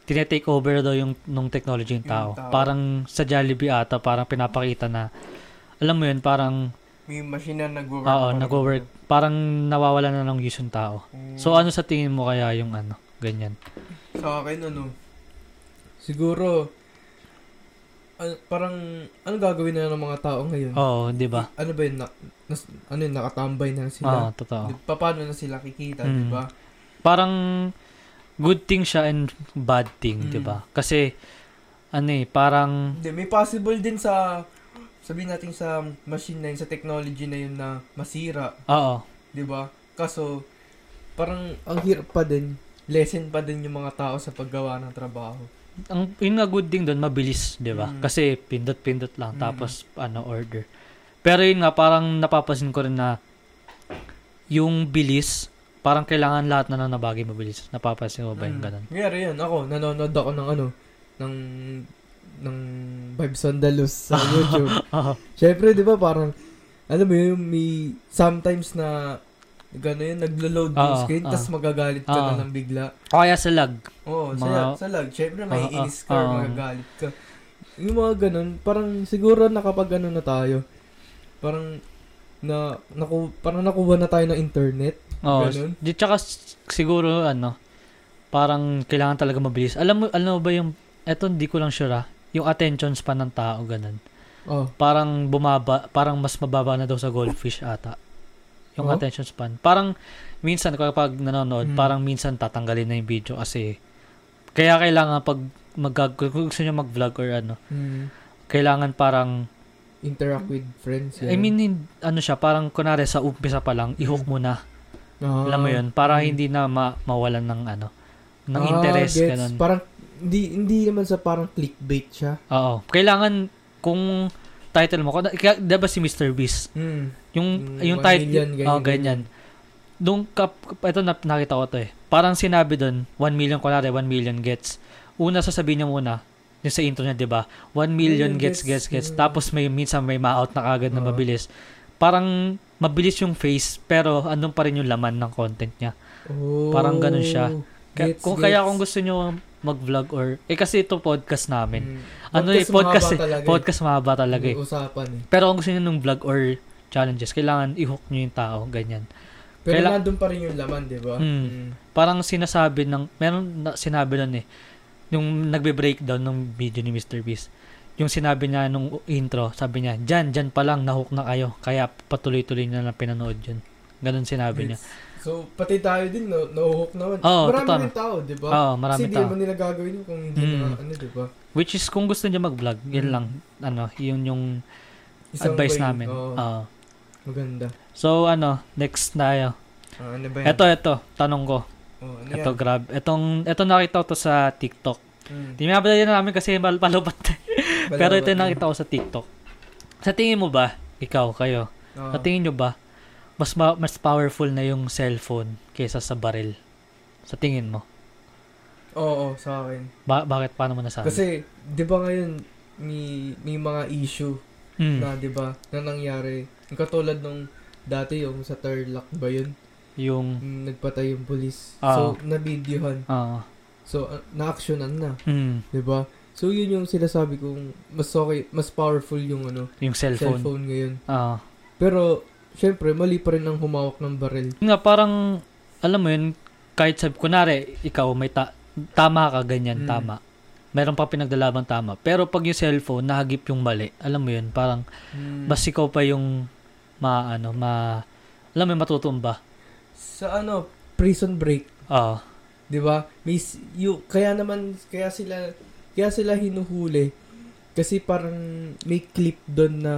Speaker 1: tinetake over daw yung nung technology yung tao.
Speaker 2: Tao.
Speaker 1: Parang sa Jollibee ata, parang pinapakita na, alam mo yun, parang,
Speaker 2: May machine na nag-work.
Speaker 1: oo, nag-work, parang nawawala na ng use yung tao. So ano sa tingin mo kaya yung ano, ganyan?
Speaker 2: Sa akin, ano, siguro, an- parang, ano gagawin na ng mga tao ngayon?
Speaker 1: Oo, di ba?
Speaker 2: Ano ba yun? Na, nas- ano yun, nakatambay na
Speaker 1: Oo,
Speaker 2: sila.
Speaker 1: totoo.
Speaker 2: Di- pa- Paano na sila kikita,
Speaker 1: Mm.
Speaker 2: di ba?
Speaker 1: parang good thing siya and bad thing,
Speaker 2: Mm.
Speaker 1: 'di ba? Kasi ano eh, parang
Speaker 2: Hindi, may possible din sa, sabihin natin sa machine na yun, sa technology na yun na masira.
Speaker 1: oo,
Speaker 2: Di ba? Kaso, parang ang hirap pa din. Lesson pa din yung mga tao sa paggawa ng trabaho.
Speaker 1: Ang yun nga good thing doon mabilis, 'di ba?
Speaker 2: Mm.
Speaker 1: Kasi pindot-pindot lang
Speaker 2: Mm.
Speaker 1: tapos ano order. Pero yun nga parang napapansin ko rin na yung bilis parang kailangan lahat na lang nabagay mabilis. Napapansin mo ba yung
Speaker 2: Mm.
Speaker 1: ganun?
Speaker 2: Nangyari yan. Ako, nanonood ako ng ano, ng ng Vibes on the Loose sa YouTube.
Speaker 1: Oo.
Speaker 2: Syempre, di ba, parang, alam mo yun, may sometimes na, gano'n yun, naglo-load yung
Speaker 1: Oo,
Speaker 2: screen,
Speaker 1: oo.
Speaker 2: tapos magagalit ka
Speaker 1: Oo.
Speaker 2: na ng bigla.
Speaker 1: O kaya sa lag.
Speaker 2: Oo,
Speaker 1: Mga-
Speaker 2: sa, sa lag. Syempre, may
Speaker 1: Oo,
Speaker 2: inis ka,
Speaker 1: oo.
Speaker 2: magagalit ka. Yung mga ganun, parang siguro nakapag ano na tayo. Parang, na, naku, parang nakuha na tayo ng internet.
Speaker 1: Oo.
Speaker 2: Ganun.
Speaker 1: Di tsaka siguro ano, parang kailangan talaga mabilis. Alam mo alam mo ba yung eto hindi ko lang sure ah, yung attention span ng tao ganun.
Speaker 2: Oh,
Speaker 1: Parang bumaba, parang mas mababa na daw sa goldfish ata. Yung
Speaker 2: Oh?
Speaker 1: attention span. Parang minsan kapag nanonood,
Speaker 2: Hmm.
Speaker 1: parang minsan tatanggalin na yung video kasi kaya kailangan pag mag gusto niyo mag-vlog or ano,
Speaker 2: mm,
Speaker 1: kailangan parang
Speaker 2: interact with friends.
Speaker 1: I
Speaker 2: yan.
Speaker 1: mean hin- ano siya, parang kunare sa umpisa pa lang, i-hook mo na.
Speaker 2: Ah,
Speaker 1: Alam mo 'yun, para
Speaker 2: mm.
Speaker 1: hindi na ma- mawalan ng ano, ng
Speaker 2: Ah,
Speaker 1: interest
Speaker 2: gets.
Speaker 1: ganun.
Speaker 2: Parang, hindi, hindi naman sa parang clickbait siya.
Speaker 1: Oo. Kailangan kung title mo, kaya, 'di ba si Mr. Beast,
Speaker 2: Mm.
Speaker 1: yung
Speaker 2: Yung
Speaker 1: yung title,
Speaker 2: million, ganyan,
Speaker 1: oh, ganyan. Nung kap, ito na, nakita ko to eh. Parang sinabi doon, 1 million kunwari, 1 million gets. Una sasabihin niya muna, yung sa intro niya, 'di ba? 1 million gets
Speaker 2: gets,
Speaker 1: gets
Speaker 2: mm.
Speaker 1: Tapos may minsan may ma-out na kagad na
Speaker 2: Oo.
Speaker 1: mabilis. Parang mabilis yung face pero andun pa rin yung laman ng content niya.
Speaker 2: Oh,
Speaker 1: Parang ganun siya. Kaya,
Speaker 2: Gets,
Speaker 1: kung
Speaker 2: gets.
Speaker 1: kaya kung gusto niyo mag-vlog or eh kasi ito podcast namin.
Speaker 2: Mm.
Speaker 1: Ano eh, podcast eh.
Speaker 2: mahaba talaga eh.
Speaker 1: Podcast mahaba talaga eh.
Speaker 2: Usapan eh.
Speaker 1: Pero kung gusto niyo ng vlog or challenges, kailangan i-hook niyo yung tao, ganyan.
Speaker 2: Pero
Speaker 1: Kaila-
Speaker 2: nandun pa rin yung laman, di ba?
Speaker 1: Mm.
Speaker 2: Mm.
Speaker 1: Parang sinasabi ng, meron na, sinabi nun eh, yung nagbe-breakdown ng video ni Mr. Beast. Yung sinabi niya nung intro, sabi niya, dyan, dyan pa lang, nahook na kayo. Kaya patuloy-tuloy na lang pinanood yun. Ganun sinabi niya.
Speaker 2: So, pati tayo din, no, nauhok naman.
Speaker 1: Oo,
Speaker 2: marami
Speaker 1: totoo.
Speaker 2: rin tao, di ba?
Speaker 1: Oo, marami
Speaker 2: Kasi di
Speaker 1: tao.
Speaker 2: naman nila gagawin yun kung hindi
Speaker 1: Mm.
Speaker 2: na, ano, di ba?
Speaker 1: Which is, kung gusto niya mag-vlog, yun
Speaker 2: Mm.
Speaker 1: lang, ano, yun yung
Speaker 2: Isang
Speaker 1: advice
Speaker 2: way.
Speaker 1: namin.
Speaker 2: Oo,
Speaker 1: Oo.
Speaker 2: maganda.
Speaker 1: so, ano, next tayo.
Speaker 2: Ah, ano ba yan?
Speaker 1: Ito, ito, tanong ko.
Speaker 2: Oh, ano
Speaker 1: Ito,
Speaker 2: yan?
Speaker 1: grab. Itong, ito nakita ko to sa TikTok.
Speaker 2: Mm.
Speaker 1: Tinabala din namin kasi mal- palubat. Pero ito nakita ko sa TikTok. Sa tingin mo ba, ikaw, kayo,
Speaker 2: Oo.
Speaker 1: sa tingin nyo ba, mas ma- mas powerful na yung cellphone kaysa sa baril? Sa tingin mo?
Speaker 2: Oo, sa akin.
Speaker 1: Ba- bakit? Paano mo nasabi?
Speaker 2: Kasi, di ba ngayon, may, may mga issue
Speaker 1: Mm,
Speaker 2: na, di ba, na nangyari. Yung katulad nung dati, yung sa Tarlac ba yun?
Speaker 1: yung,
Speaker 2: Yung nagpatay yung police.
Speaker 1: Ah.
Speaker 2: So, nabidyohan.
Speaker 1: ah,
Speaker 2: So, uh, na-actionan na.
Speaker 1: mm,
Speaker 2: 'di ba? So yun yung sinasabi kong mas okay, mas powerful yung ano,
Speaker 1: yung cellphone.
Speaker 2: cellphone ngayon.
Speaker 1: Ah.
Speaker 2: Pero syempre mali pa rin ang humawak ng baril.
Speaker 1: Nga, parang, alam mo yun, kahit sabi, kunwari, ikaw, may ta- tama ka, ganyan,
Speaker 2: Mm.
Speaker 1: tama. Meron pa pinagdalabang tama. Pero pag yung cellphone, nahagip yung mali, alam mo yun, parang,
Speaker 2: Mm.
Speaker 1: Bas ikaw pa yung ma ano ma alam mo yung matutumba.
Speaker 2: sa ano, prison break,
Speaker 1: Ah,
Speaker 2: 'di ba? May kaya naman kaya sila kaya sila hinuhuli kasi parang may clip doon na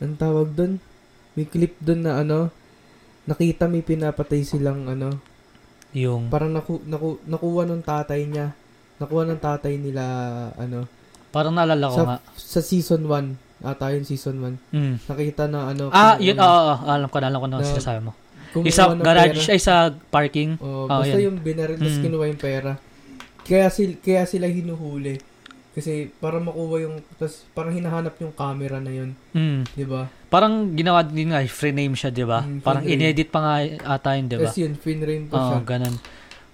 Speaker 2: ang tawag doon? May clip doon na ano nakita may pinapatay silang ano
Speaker 1: yung
Speaker 2: parang naku, naku, nakuha ng tatay niya nakuha ng tatay nila ano
Speaker 1: parang naalala ko
Speaker 2: Sa-
Speaker 1: nga.
Speaker 2: sa season 1 ata yun season 1
Speaker 1: Mm.
Speaker 2: nakita na ano
Speaker 1: Ah,
Speaker 2: kung-
Speaker 1: yun, oo, oo, alam ko na, alam ko na
Speaker 2: Na-
Speaker 1: sinasabi mo.
Speaker 2: kumuha
Speaker 1: Yung sa
Speaker 2: ng
Speaker 1: garage,
Speaker 2: pera.
Speaker 1: ay sa parking.
Speaker 2: Oh,
Speaker 1: Ah,
Speaker 2: basta
Speaker 1: yan.
Speaker 2: yung binaril tapos
Speaker 1: Mm.
Speaker 2: kinuha yung pera kaya sila kaya sila hinuhuli kasi para makuha yung tapos parang hinahanap yung camera na yun
Speaker 1: Mm.
Speaker 2: di ba
Speaker 1: Parang ginawa din nga, free name siya, di ba?
Speaker 2: Mm,
Speaker 1: Parang inedit pa nga ata yun, di ba?
Speaker 2: tapos yun finrame pa
Speaker 1: Oo,
Speaker 2: siya
Speaker 1: ganun.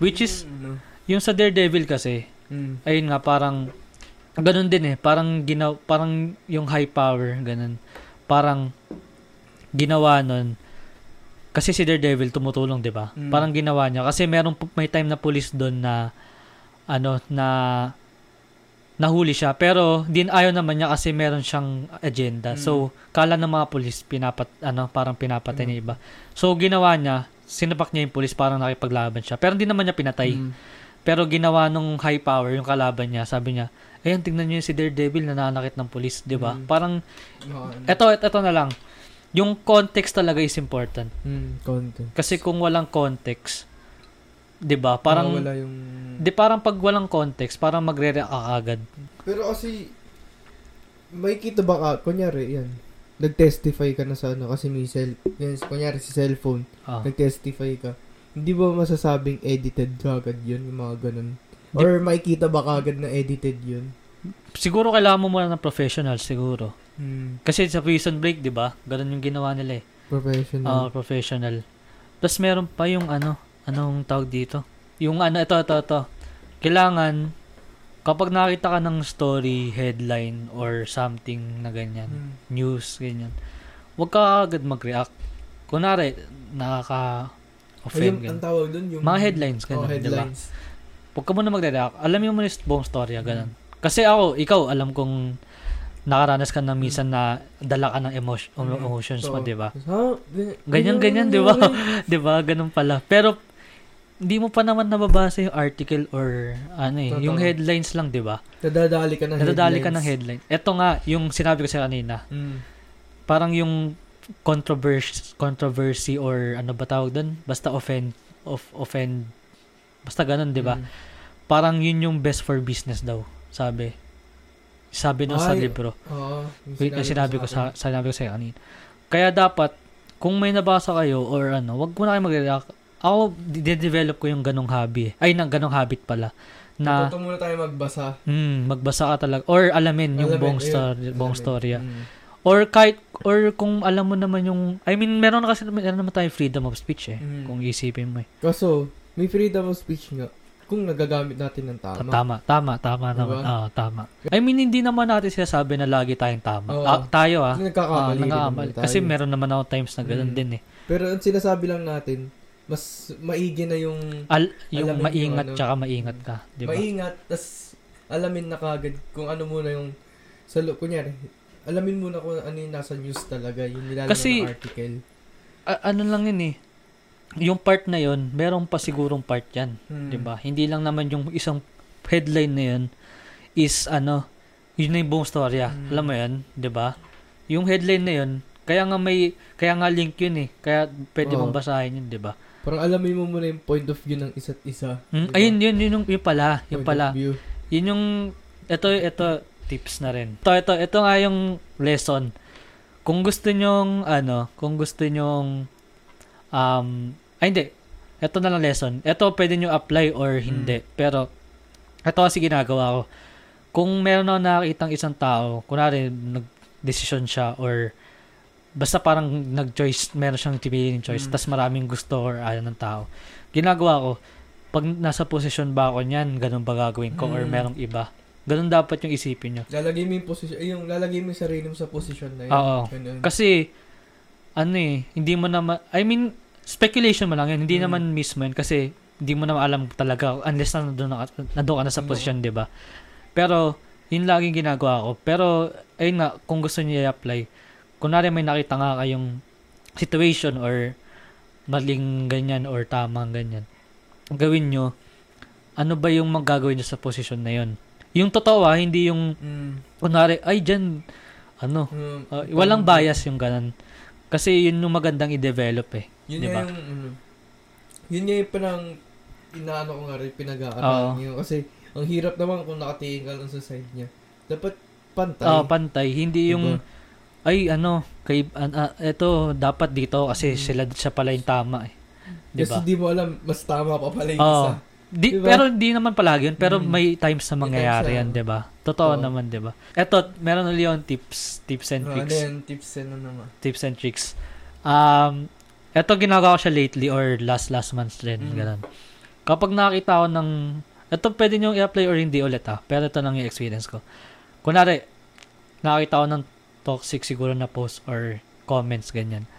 Speaker 1: Which is,
Speaker 2: ano,
Speaker 1: yung sa Daredevil kasi,
Speaker 2: mm,
Speaker 1: ayun nga, parang, ganun din eh. Parang, ginaw, parang yung high power, ganun. Parang, ginawa nun, kasi si Daredevil tumutulong, di ba?
Speaker 2: Mm.
Speaker 1: Parang ginawa niya. Kasi meron, may time na police doon na, ano, na, nahuli siya. Pero, din ayaw naman niya kasi meron siyang agenda.
Speaker 2: Mm.
Speaker 1: So, kala ng mga police, pinapat, ano, parang pinapatay
Speaker 2: Mm.
Speaker 1: niya iba. So, ginawa niya, sinapak niya yung police, parang nakipaglaban siya. Pero hindi naman niya pinatay.
Speaker 2: mm,
Speaker 1: Pero ginawa nung high power, yung kalaban niya, sabi niya, ayun, tingnan niyo si Daredevil na nanakit ng police, di ba?
Speaker 2: Mm.
Speaker 1: Parang, eto, eto na lang. Yung context talaga is important.
Speaker 2: mm, content
Speaker 1: Kasi kung walang context, 'di ba? Parang
Speaker 2: wala yung
Speaker 1: di parang pag walang context, parang magre-react agad.
Speaker 2: pero kasi may kita ba ka kunyari yan nag-testify ka na sa ano kasi may cell yan, kunyari si cellphone
Speaker 1: Ah.
Speaker 2: nag-testify ka, hindi ba masasabing edited kagad yun, yung mga ganun? Or makikita ba kagad na edited yun?
Speaker 1: Siguro kailangan mo muna ng professional siguro.
Speaker 2: Hmm,
Speaker 1: Kasi sa prison break, 'di ba? Ganun yung ginawa nila eh. Ah,
Speaker 2: professional.
Speaker 1: professional. Tapos meron pa yung ano, anong tawag dito? Yung ano, ito, ito, ito. Kailangan, kapag nakita ka ng story, headline, or something na ganyan,
Speaker 2: Hmm.
Speaker 1: news, ganyan, huwag ka agad mag-react. Kunwari, nakaka-offend,
Speaker 2: Ayun, ang
Speaker 1: ganyan.
Speaker 2: tawag dun, yung...
Speaker 1: Mga headlines,
Speaker 2: Oh,
Speaker 1: ganun, ba?
Speaker 2: headlines.
Speaker 1: Huwag ka muna magre-react. Alam mo muna yung buong storya, ganun. Kasi ako, ikaw, alam kong nakaranas ka na minsan na dala ka ng emotion,
Speaker 2: Mm.
Speaker 1: emotions mo,
Speaker 2: So,
Speaker 1: di ba?
Speaker 2: Ganyan,
Speaker 1: ganyan, di ba? 'Di ba? Ganun pala. Pero hindi mo pa naman nababasa yung article or ano eh,
Speaker 2: Totoo.
Speaker 1: yung headlines lang, 'di ba?
Speaker 2: Nadadali ka ng
Speaker 1: Nadadali ka ng
Speaker 2: headlines.
Speaker 1: headline. Ito nga yung sinabi ko sa kanina.
Speaker 2: Hmm.
Speaker 1: Parang yung controversy, controversy or ano ba tawag doon? Basta offend, of, offend, basta ganun, di ba?
Speaker 2: Mm.
Speaker 1: Parang yun yung best for business daw, sabi. Sabi nung sa libro.
Speaker 2: Oo. yung
Speaker 1: Wait, na sinabi ko
Speaker 2: akin.
Speaker 1: sa, sinabi ko sa'yo kanina. Kaya dapat, kung may nabasa kayo or ano, wag mo na kayo mag-react. Ako, de-develop ko yung ganong hobby. eh. Ay, ng ganong habit pala. Na,
Speaker 2: Matuto muna tayo magbasa.
Speaker 1: hmm, magbasa ka talaga. Or alamin yung
Speaker 2: Alamin,
Speaker 1: buong,
Speaker 2: ayun,
Speaker 1: story, buong storya.
Speaker 2: Mm.
Speaker 1: Or kahit, or kung alam mo naman yung, I mean, meron na kasi meron naman tayo freedom of speech eh.
Speaker 2: Mm.
Speaker 1: Kung isipin mo eh.
Speaker 2: Kaso, may freedom of speech nga. Kung nagagamit natin ng tama.
Speaker 1: Tama, tama, tama
Speaker 2: Diba?
Speaker 1: naman. Oo, tama. I mean, hindi naman natin sinasabi na lagi tayong tama.
Speaker 2: Oo.
Speaker 1: Ah, tayo ah. Ah,
Speaker 2: nagkakamali rin
Speaker 1: nagkakamali. Kasi meron naman ako times na ganun
Speaker 2: Mm.
Speaker 1: din eh.
Speaker 2: Pero ang sinasabi lang natin, mas maigi na yung
Speaker 1: Al, yung
Speaker 2: Alamin yung
Speaker 1: maingat
Speaker 2: ano.
Speaker 1: tsaka maingat ka. Di ba?
Speaker 2: maingat, tas alamin na kagad kung ano muna yung sa lo, kunyari, alamin muna kung ano yung nasa news talaga, yung nilalagay
Speaker 1: Kasi-
Speaker 2: ng article.
Speaker 1: A- ano lang yun eh. Yung part na yun, meron pa sigurong part yan.
Speaker 2: Hmm.
Speaker 1: 'di ba? Hindi lang naman yung isang headline na yun is ano, yun na yung buong storya.
Speaker 2: Mm.
Speaker 1: Alam mo yun, 'di ba? Yung headline na yun, kaya nga may kaya nga link yun eh. Kaya pwede
Speaker 2: Oo.
Speaker 1: mong basahin yun, 'di ba?
Speaker 2: Parang alamin mo muna yung point of view ng isa't isa.
Speaker 1: Mm,
Speaker 2: Diba?
Speaker 1: ayun yun yun yung yun pala,
Speaker 2: Point
Speaker 1: yung
Speaker 2: of
Speaker 1: pala.
Speaker 2: view.
Speaker 1: Yun yung ito ito tips na rin. Ito ito ito nga yung lesson. Kung gusto nyong ano, kung gusto nyong um ay hindi. Ito na lang lesson. Ito pwede nyo apply or hindi. Pero ito kasi ginagawa ko. Kung meron ako nakakitang isang tao, kunwari nag-decision siya or basta parang nag-choice, meron siyang pipiliin choice,
Speaker 2: Mm.
Speaker 1: tas maraming gusto or ayaw ng tao. Ginagawa ko, pag nasa posisyon ba ako niyan, ganun ba gagawin ko or
Speaker 2: Mm.
Speaker 1: merong iba? Ganun dapat yung isipin nyo.
Speaker 2: Lalagay mo yung position, ay, yung lalagay mo yung sarili mo sa position na yun.
Speaker 1: Oo.
Speaker 2: Ganun.
Speaker 1: Kasi, ano eh, hindi mo naman, I mean, speculation mo lang yun. Hindi
Speaker 2: Mm.
Speaker 1: naman mismo yun kasi hindi mo naman alam talaga unless na nandun, na, nandun ka na sa
Speaker 2: Oo.
Speaker 1: posisyon, di ba? Pero, yun laging ginagawa ko. Pero, ayun nga, kung gusto niyo i-apply, kunwari may nakita nga kayong situation or maling ganyan or tamang ganyan, gawin nyo, ano ba yung magagawin nyo sa posisyon na yun? Yung totoo ah, hindi yung,
Speaker 2: Mm.
Speaker 1: kunwari, ay, dyan, ano,
Speaker 2: Um,
Speaker 1: Uh, walang bias yung ganun. Kasi yun yung magandang i-develop eh.
Speaker 2: Yun
Speaker 1: Diba?
Speaker 2: yung, ano, yun nga yung parang, inaano ko nga rin,
Speaker 1: Oo.
Speaker 2: pinag-aaralan niyo. Kasi, ang hirap naman kung nakatingin ka lang sa side niya. Dapat pantay.
Speaker 1: Oh, pantay. Hindi yung,
Speaker 2: Diba?
Speaker 1: Ay ano, kay, an, ah, eto, dapat dito kasi
Speaker 2: Mm.
Speaker 1: sila, siya pala yung tama eh.
Speaker 2: Kasi
Speaker 1: Diba?
Speaker 2: di mo alam, mas tama pa pala yung
Speaker 1: Oo.
Speaker 2: isa.
Speaker 1: Di,
Speaker 2: Diba?
Speaker 1: Pero di naman palagi yun. Pero
Speaker 2: Mm.
Speaker 1: may times na mangyayari yan, di ba? Totoo
Speaker 2: Oo.
Speaker 1: naman, di ba? Eto, meron ulit yung tips, tips and
Speaker 2: Ah,
Speaker 1: tricks.
Speaker 2: Ano yan, tips and ano naman.
Speaker 1: tips and tricks. Um, eto ginagawa ko siya lately or last last month rin,
Speaker 2: Mm.
Speaker 1: ganun. Kapag nakita ko ng, eto pwede nyo i-apply or hindi ulit ha, pero ito lang yung experience ko. Kunwari, nakita ko ng toxic siguro na post or comments, ganyan.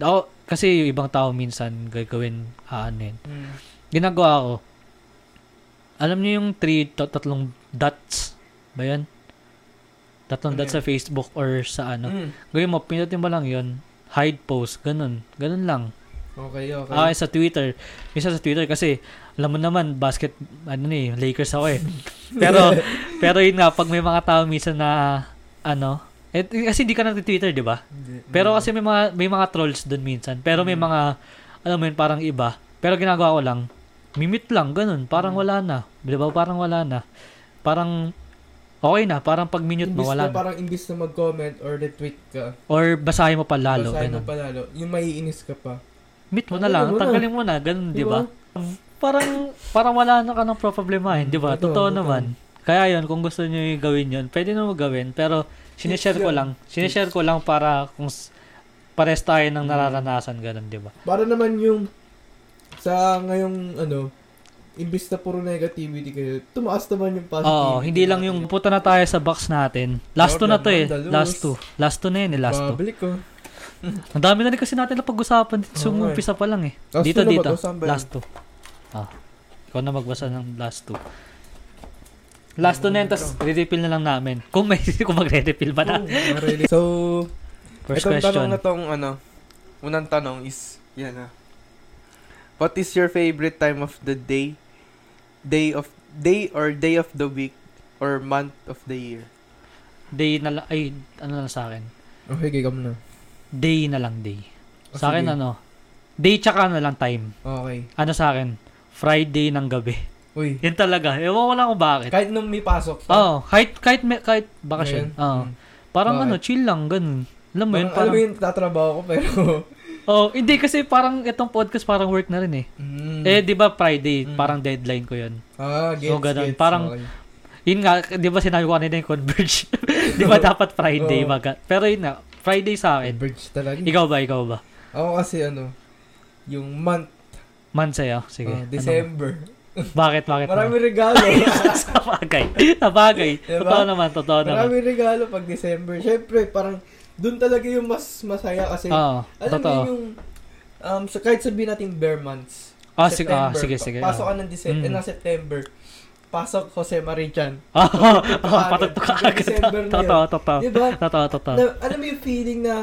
Speaker 1: Ako, kasi yung ibang tao minsan gagawin, ah, ano yun.
Speaker 2: Mm.
Speaker 1: Ginagawa ko, alam niyo yung three, tat- tatlong dots, ba yun? Tatlong
Speaker 2: Ano
Speaker 1: dots sa Facebook or sa ano.
Speaker 2: Mm.
Speaker 1: Gawin mo, pinutin mo lang yun. Hide post. Ganun. Ganun lang.
Speaker 2: Okay, okay.
Speaker 1: Okay, sa Twitter. Isa sa Twitter kasi, alam mo naman, basket, ano ni, Lakers ako eh. pero, pero yun nga, pag may mga tao minsan na, ano, eh, kasi hindi ka na Twitter, di ba? Pero kasi may mga, may mga trolls doon minsan. Pero may
Speaker 2: Mm.
Speaker 1: mga, alam mo yun, parang iba. Pero ginagawa ko lang, mimit lang, ganun. Parang
Speaker 2: Mm.
Speaker 1: wala na. Di ba? Parang wala na. Parang, okay na. Parang pag minute mo, wala
Speaker 2: na
Speaker 1: na.
Speaker 2: parang imbis na mag-comment or retweet ka,
Speaker 1: Or basahin mo pa lalo.
Speaker 2: basahin
Speaker 1: Ganun.
Speaker 2: mo pa lalo, yung maiinis ka pa.
Speaker 1: Meet mo na lang, tanggalin mo na, ganun, di ba? Parang, parang wala na ka ng problemahin, di ba?
Speaker 2: Totoo,
Speaker 1: naman. Kaya yun, kung gusto nyo yung gawin yun, pwede na mo gawin, pero sinishare ko
Speaker 2: yan.
Speaker 1: lang. Sinishare ko lang para kung pares tayo ng nararanasan, ganun, di ba?
Speaker 2: Para naman yung sa ngayong ano, imbis na puro negativity kayo, tumaas naman yung positivity.
Speaker 1: Oo, hindi lang yung pupunta na tayo sa box natin. Last two na to eh.
Speaker 2: Jordan Mandalus.
Speaker 1: Last two. Last two na yun eh, last two.
Speaker 2: Babalik ko.
Speaker 1: Ang dami na rin kasi natin na pag-usapan dito.
Speaker 2: Oo nga eh.
Speaker 1: Sumumpisa pa lang eh.
Speaker 2: Last
Speaker 1: dito, dito. Last two. Ah. Ikaw na magbasa ng last two. Last two na tapos re-refill na lang namin. Kung may, kung magre-refill ba na.
Speaker 2: So,
Speaker 1: First
Speaker 2: itong tanong
Speaker 1: question.
Speaker 2: na tong ano, unang tanong is, yan ah. What is your favorite time of the day? Day of, day or day of the week or month of the year?
Speaker 1: Day na lang, ay, ano na sa akin.
Speaker 2: Okay, mo na.
Speaker 1: day na lang day.
Speaker 2: Oh,
Speaker 1: Sa akin
Speaker 2: sige.
Speaker 1: ano, day tsaka na lang time.
Speaker 2: Okay.
Speaker 1: Ano sa akin, Friday ng gabi.
Speaker 2: Uy.
Speaker 1: Yan talaga. Ewan ko lang kung bakit.
Speaker 2: Kahit nung may pasok pa.
Speaker 1: Oo, kahit, kahit, may- kahit bakasyon. Oo.
Speaker 2: Mm.
Speaker 1: Parang
Speaker 2: Bakit?
Speaker 1: ano, chill lang, ganun. Alam mo yun,
Speaker 2: Parang, alam mo yun, tatrabaho ko pero...
Speaker 1: oh, hindi kasi parang itong podcast parang work na rin eh.
Speaker 2: Mm.
Speaker 1: Eh, di ba Friday,
Speaker 2: Mm.
Speaker 1: parang deadline ko yun.
Speaker 2: ah, gets,
Speaker 1: so, ganun.
Speaker 2: gets.
Speaker 1: Parang-
Speaker 2: Okay.
Speaker 1: Yun nga, di ba sinabi ko kanina yung converge? di ba dapat Friday, baga? Pero yun nga, Friday sa akin.
Speaker 2: Bridge talaga.
Speaker 1: Ikaw ba, ikaw ba?
Speaker 2: Ako kasi ano, yung month,
Speaker 1: Man sa'yo, sige.
Speaker 2: ah,
Speaker 1: Ano? Bakit, bakit?
Speaker 2: Marami regalo.
Speaker 1: sa bagay. Sa bagay.
Speaker 2: Diba?
Speaker 1: Totoo naman, totoo naman.
Speaker 2: Marami regalo pag December. Siyempre, parang doon talaga yung mas masaya kasi
Speaker 1: Oo,
Speaker 2: alam
Speaker 1: totoo.
Speaker 2: mo yung um, so kahit sabihin natin bare months.
Speaker 1: Ah, sige, ah, sige,
Speaker 2: pa-
Speaker 1: sige.
Speaker 2: Pasok ka ng December,
Speaker 1: Mm.
Speaker 2: ng September. Pasok Jose Marichan. Agad.
Speaker 1: patugtog ka agad.
Speaker 2: December na yun.
Speaker 1: Totoo, totoo.
Speaker 2: Diba?
Speaker 1: Totoo, totoo.
Speaker 2: Na, alam mo yung feeling na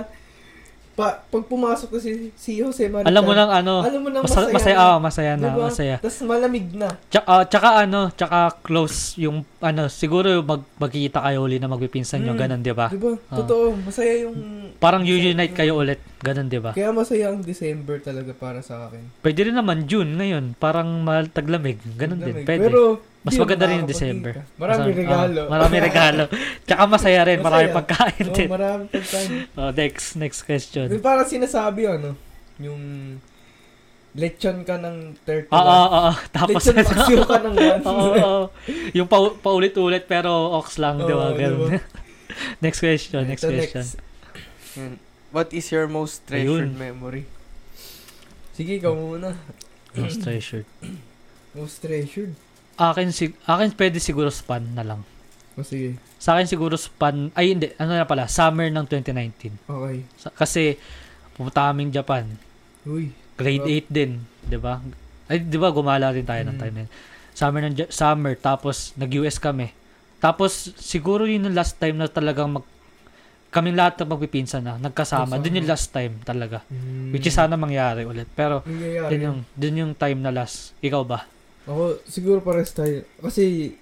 Speaker 2: pa, pag pumasok ko si, si Jose Marichan,
Speaker 1: Alam mo nang ano,
Speaker 2: alam mo nang
Speaker 1: masaya,
Speaker 2: masaya, na.
Speaker 1: ah, masaya na,
Speaker 2: Diba?
Speaker 1: masaya.
Speaker 2: Tapos malamig na.
Speaker 1: Tsaka, ah, tsaka ano, tsaka close yung, ano, siguro mag, magkikita kayo uli na magpipinsan nyo,
Speaker 2: Mm.
Speaker 1: ganun, di ba?
Speaker 2: Diba?
Speaker 1: Ah.
Speaker 2: Totoo. Masaya yung...
Speaker 1: Parang unite kayo ulit, ganun, di ba?
Speaker 2: Kaya masaya ang December talaga para sa akin.
Speaker 1: Pwede rin naman June ngayon, parang mal- taglamig, ganun din,
Speaker 2: Lamig.
Speaker 1: pwede.
Speaker 2: Pero,
Speaker 1: Mas
Speaker 2: di
Speaker 1: maganda rin yung. December.
Speaker 2: Marami
Speaker 1: Mas-
Speaker 2: regalo.
Speaker 1: ah, marami regalo. Tsaka masaya rin, marami
Speaker 2: Masaya.
Speaker 1: pagkain
Speaker 2: Oo,
Speaker 1: din.
Speaker 2: marami pagkain.
Speaker 1: Oh, next, next question.
Speaker 2: Yung parang sinasabi, ano, yung lechon ka ng 31.
Speaker 1: Oo, oo, oo. Tapos,
Speaker 2: lechon paksiw ka ng 1.
Speaker 1: Oo, oo. Yung pa, paulit-ulit pero ox lang, di ba?
Speaker 2: Oo, diba?
Speaker 1: next question, next
Speaker 2: Ito,
Speaker 1: question.
Speaker 2: Yan. What is your most treasured
Speaker 1: Ayun.
Speaker 2: memory? Sige, ikaw muna.
Speaker 1: Most treasured.
Speaker 2: Most treasured?
Speaker 1: Akin, sig- akin pwede siguro span na lang.
Speaker 2: O sige.
Speaker 1: Sa akin siguro span, ay hindi, ano na pala, summer ng 2019.
Speaker 2: Okay.
Speaker 1: Sa- kasi, pumunta kaming Japan.
Speaker 2: Uy.
Speaker 1: Grade
Speaker 2: Oh.
Speaker 1: 8 din, di ba? Ay, di ba, gumala rin tayo ng
Speaker 2: Mm.
Speaker 1: time na yun. Summer, ng, summer, tapos nag-US kami. Tapos, siguro yun yung last time na talagang mag, kaming lahat na magpipinsan na, nagkasama.
Speaker 2: Kasama.
Speaker 1: Dun yung last time talaga.
Speaker 2: Mm.
Speaker 1: Which is sana mangyari ulit. Pero,
Speaker 2: Nangyayari
Speaker 1: dun
Speaker 2: yun.
Speaker 1: yung, dun yung time na last. Ikaw ba?
Speaker 2: Ako, siguro pares tayo. Kasi,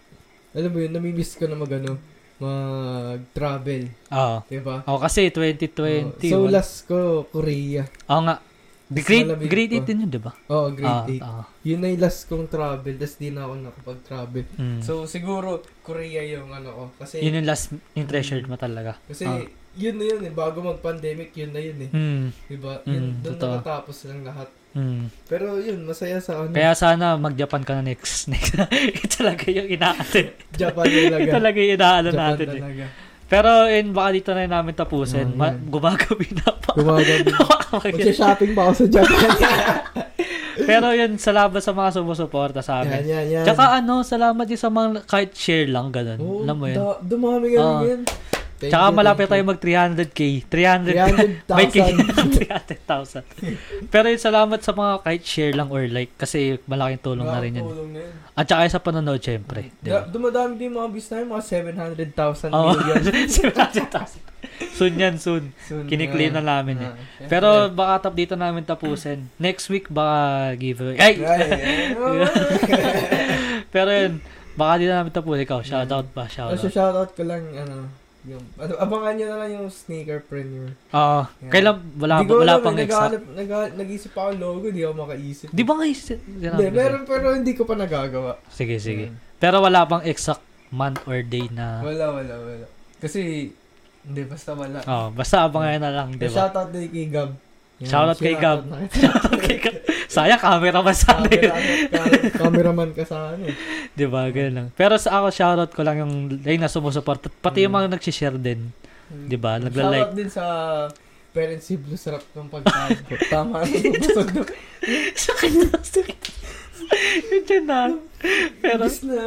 Speaker 2: alam mo yun, namimiss ko na mag, ano, mag-travel.
Speaker 1: Oo.
Speaker 2: Diba?
Speaker 1: Ako kasi 2020.
Speaker 2: so,
Speaker 1: wala-
Speaker 2: last ko, Korea.
Speaker 1: Oo nga.
Speaker 2: Mas
Speaker 1: grade, grade 8
Speaker 2: pa.
Speaker 1: din yun, di ba?
Speaker 2: Oo, grade 8.
Speaker 1: Ah, ah.
Speaker 2: Yun na yung last kong travel, tas di na ako nakapag-travel.
Speaker 1: Mm.
Speaker 2: So, siguro, Korea yung ano ko. Kasi,
Speaker 1: yun yung last yung treasured mo talaga.
Speaker 2: kasi
Speaker 1: ah.
Speaker 2: yun na yun eh. Bago mag-pandemic, yun na yun eh.
Speaker 1: Mm.
Speaker 2: Diba?
Speaker 1: Mm,
Speaker 2: Yun, doon
Speaker 1: totoo.
Speaker 2: nakatapos lang lahat.
Speaker 1: Mm.
Speaker 2: Pero yun, masaya sa ano.
Speaker 1: Kaya sana mag-Japan ka na next. next. Ito talaga yung inaatin.
Speaker 2: Japan talaga.
Speaker 1: Ito talaga yung inaano
Speaker 2: Japan
Speaker 1: natin. Eh.
Speaker 2: talaga.
Speaker 1: Pero in baka dito na namin tapusin.
Speaker 2: Oh,
Speaker 1: Ma-
Speaker 2: yan.
Speaker 1: gumagabi na pa.
Speaker 2: Gumagabi. Magsha-shopping pa ako sa Japan.
Speaker 1: Pero yun, salamat sa mga sumusuporta sa
Speaker 2: yan,
Speaker 1: amin.
Speaker 2: yan, yan.
Speaker 1: Tsaka ano, salamat din sa mga kahit share lang ganun.
Speaker 2: Oo,
Speaker 1: Alam mo yun.
Speaker 2: da- dumami kami
Speaker 1: Ah.
Speaker 2: yan. Thank
Speaker 1: Tsaka
Speaker 2: you,
Speaker 1: malapit tayo mag 300k. 300 may K.
Speaker 2: 300,000.
Speaker 1: 300,000. Pero yun, salamat sa mga kahit share lang or like kasi malaking tulong na rin yun.
Speaker 2: Na yun.
Speaker 1: At saka sa panonood, syempre. Ba?
Speaker 2: Da- dumadami din mga views namin, mga 700,000
Speaker 1: Oo.
Speaker 2: million.
Speaker 1: 700,000. soon yan, soon.
Speaker 2: Soon,
Speaker 1: Kiniklaim na namin eh.
Speaker 2: ah.
Speaker 1: Pero baka tap dito namin tapusin. Next week baka giveaway. Ay! Pero yun, baka dito namin tapusin. Ikaw, shoutout ba?
Speaker 2: Oh,
Speaker 1: Shoutout.
Speaker 2: so shoutout ko lang, ano, yung, abangan nyo na lang yung sneaker premier.
Speaker 1: Oo.
Speaker 2: Yan.
Speaker 1: Kailan, wala,
Speaker 2: Di ko
Speaker 1: wala pang
Speaker 2: eh,
Speaker 1: exact.
Speaker 2: nag- nag-isip ako logo, di ako makaisip.
Speaker 1: Di ba nga is-
Speaker 2: Hindi, meron, pero hindi ko pa nagagawa.
Speaker 1: Sige, sige.
Speaker 2: Mm.
Speaker 1: Pero wala pang exact month or day na...
Speaker 2: Wala, wala, wala. Kasi, hindi, basta wala.
Speaker 1: Oh, basta abangan na lang, di
Speaker 2: So,
Speaker 1: ba?
Speaker 2: shoutout din kay Gab.
Speaker 1: Shoutout kay Gab.
Speaker 2: shoutout na kita.
Speaker 1: Okay ka. Sayang, camera ba sa atin?
Speaker 2: Camera, ka- cameraman ka sa ano.
Speaker 1: Di ba? Ganun lang. Pero sa ako, shoutout ko lang yung ay na sumusupport. Pati yung
Speaker 2: Mm.
Speaker 1: mga nag-share din. Di ba? Nagla-like.
Speaker 2: Shoutout din sa parents si Blue Sarap ng pagkain. Tama busog.
Speaker 1: Sakit na, sakit. Yun dyan na. Pero,
Speaker 2: na.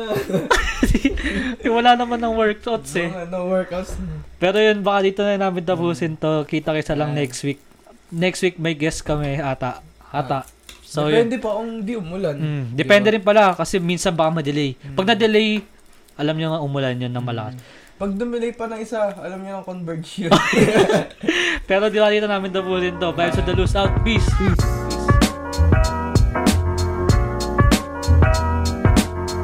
Speaker 1: wala naman ng workouts eh.
Speaker 2: No, no workouts.
Speaker 1: Pero yun, baka dito na namin tapusin to. Kita kita lang next week. Next week may guest kami ata. Ata. So, yun.
Speaker 2: Depende pa kung di umulan.
Speaker 1: Mm, depende
Speaker 2: Diba?
Speaker 1: rin pala kasi minsan baka ma-delay. Pag
Speaker 2: Mm.
Speaker 1: na-delay, alam nyo nga umulan yun ng malakas.
Speaker 2: Pag dumilay pa ng isa, alam niyo ang converge yun.
Speaker 1: Pero di ba dito namin tapusin to. Vibes of the Loose Out. Peace!
Speaker 2: Peace.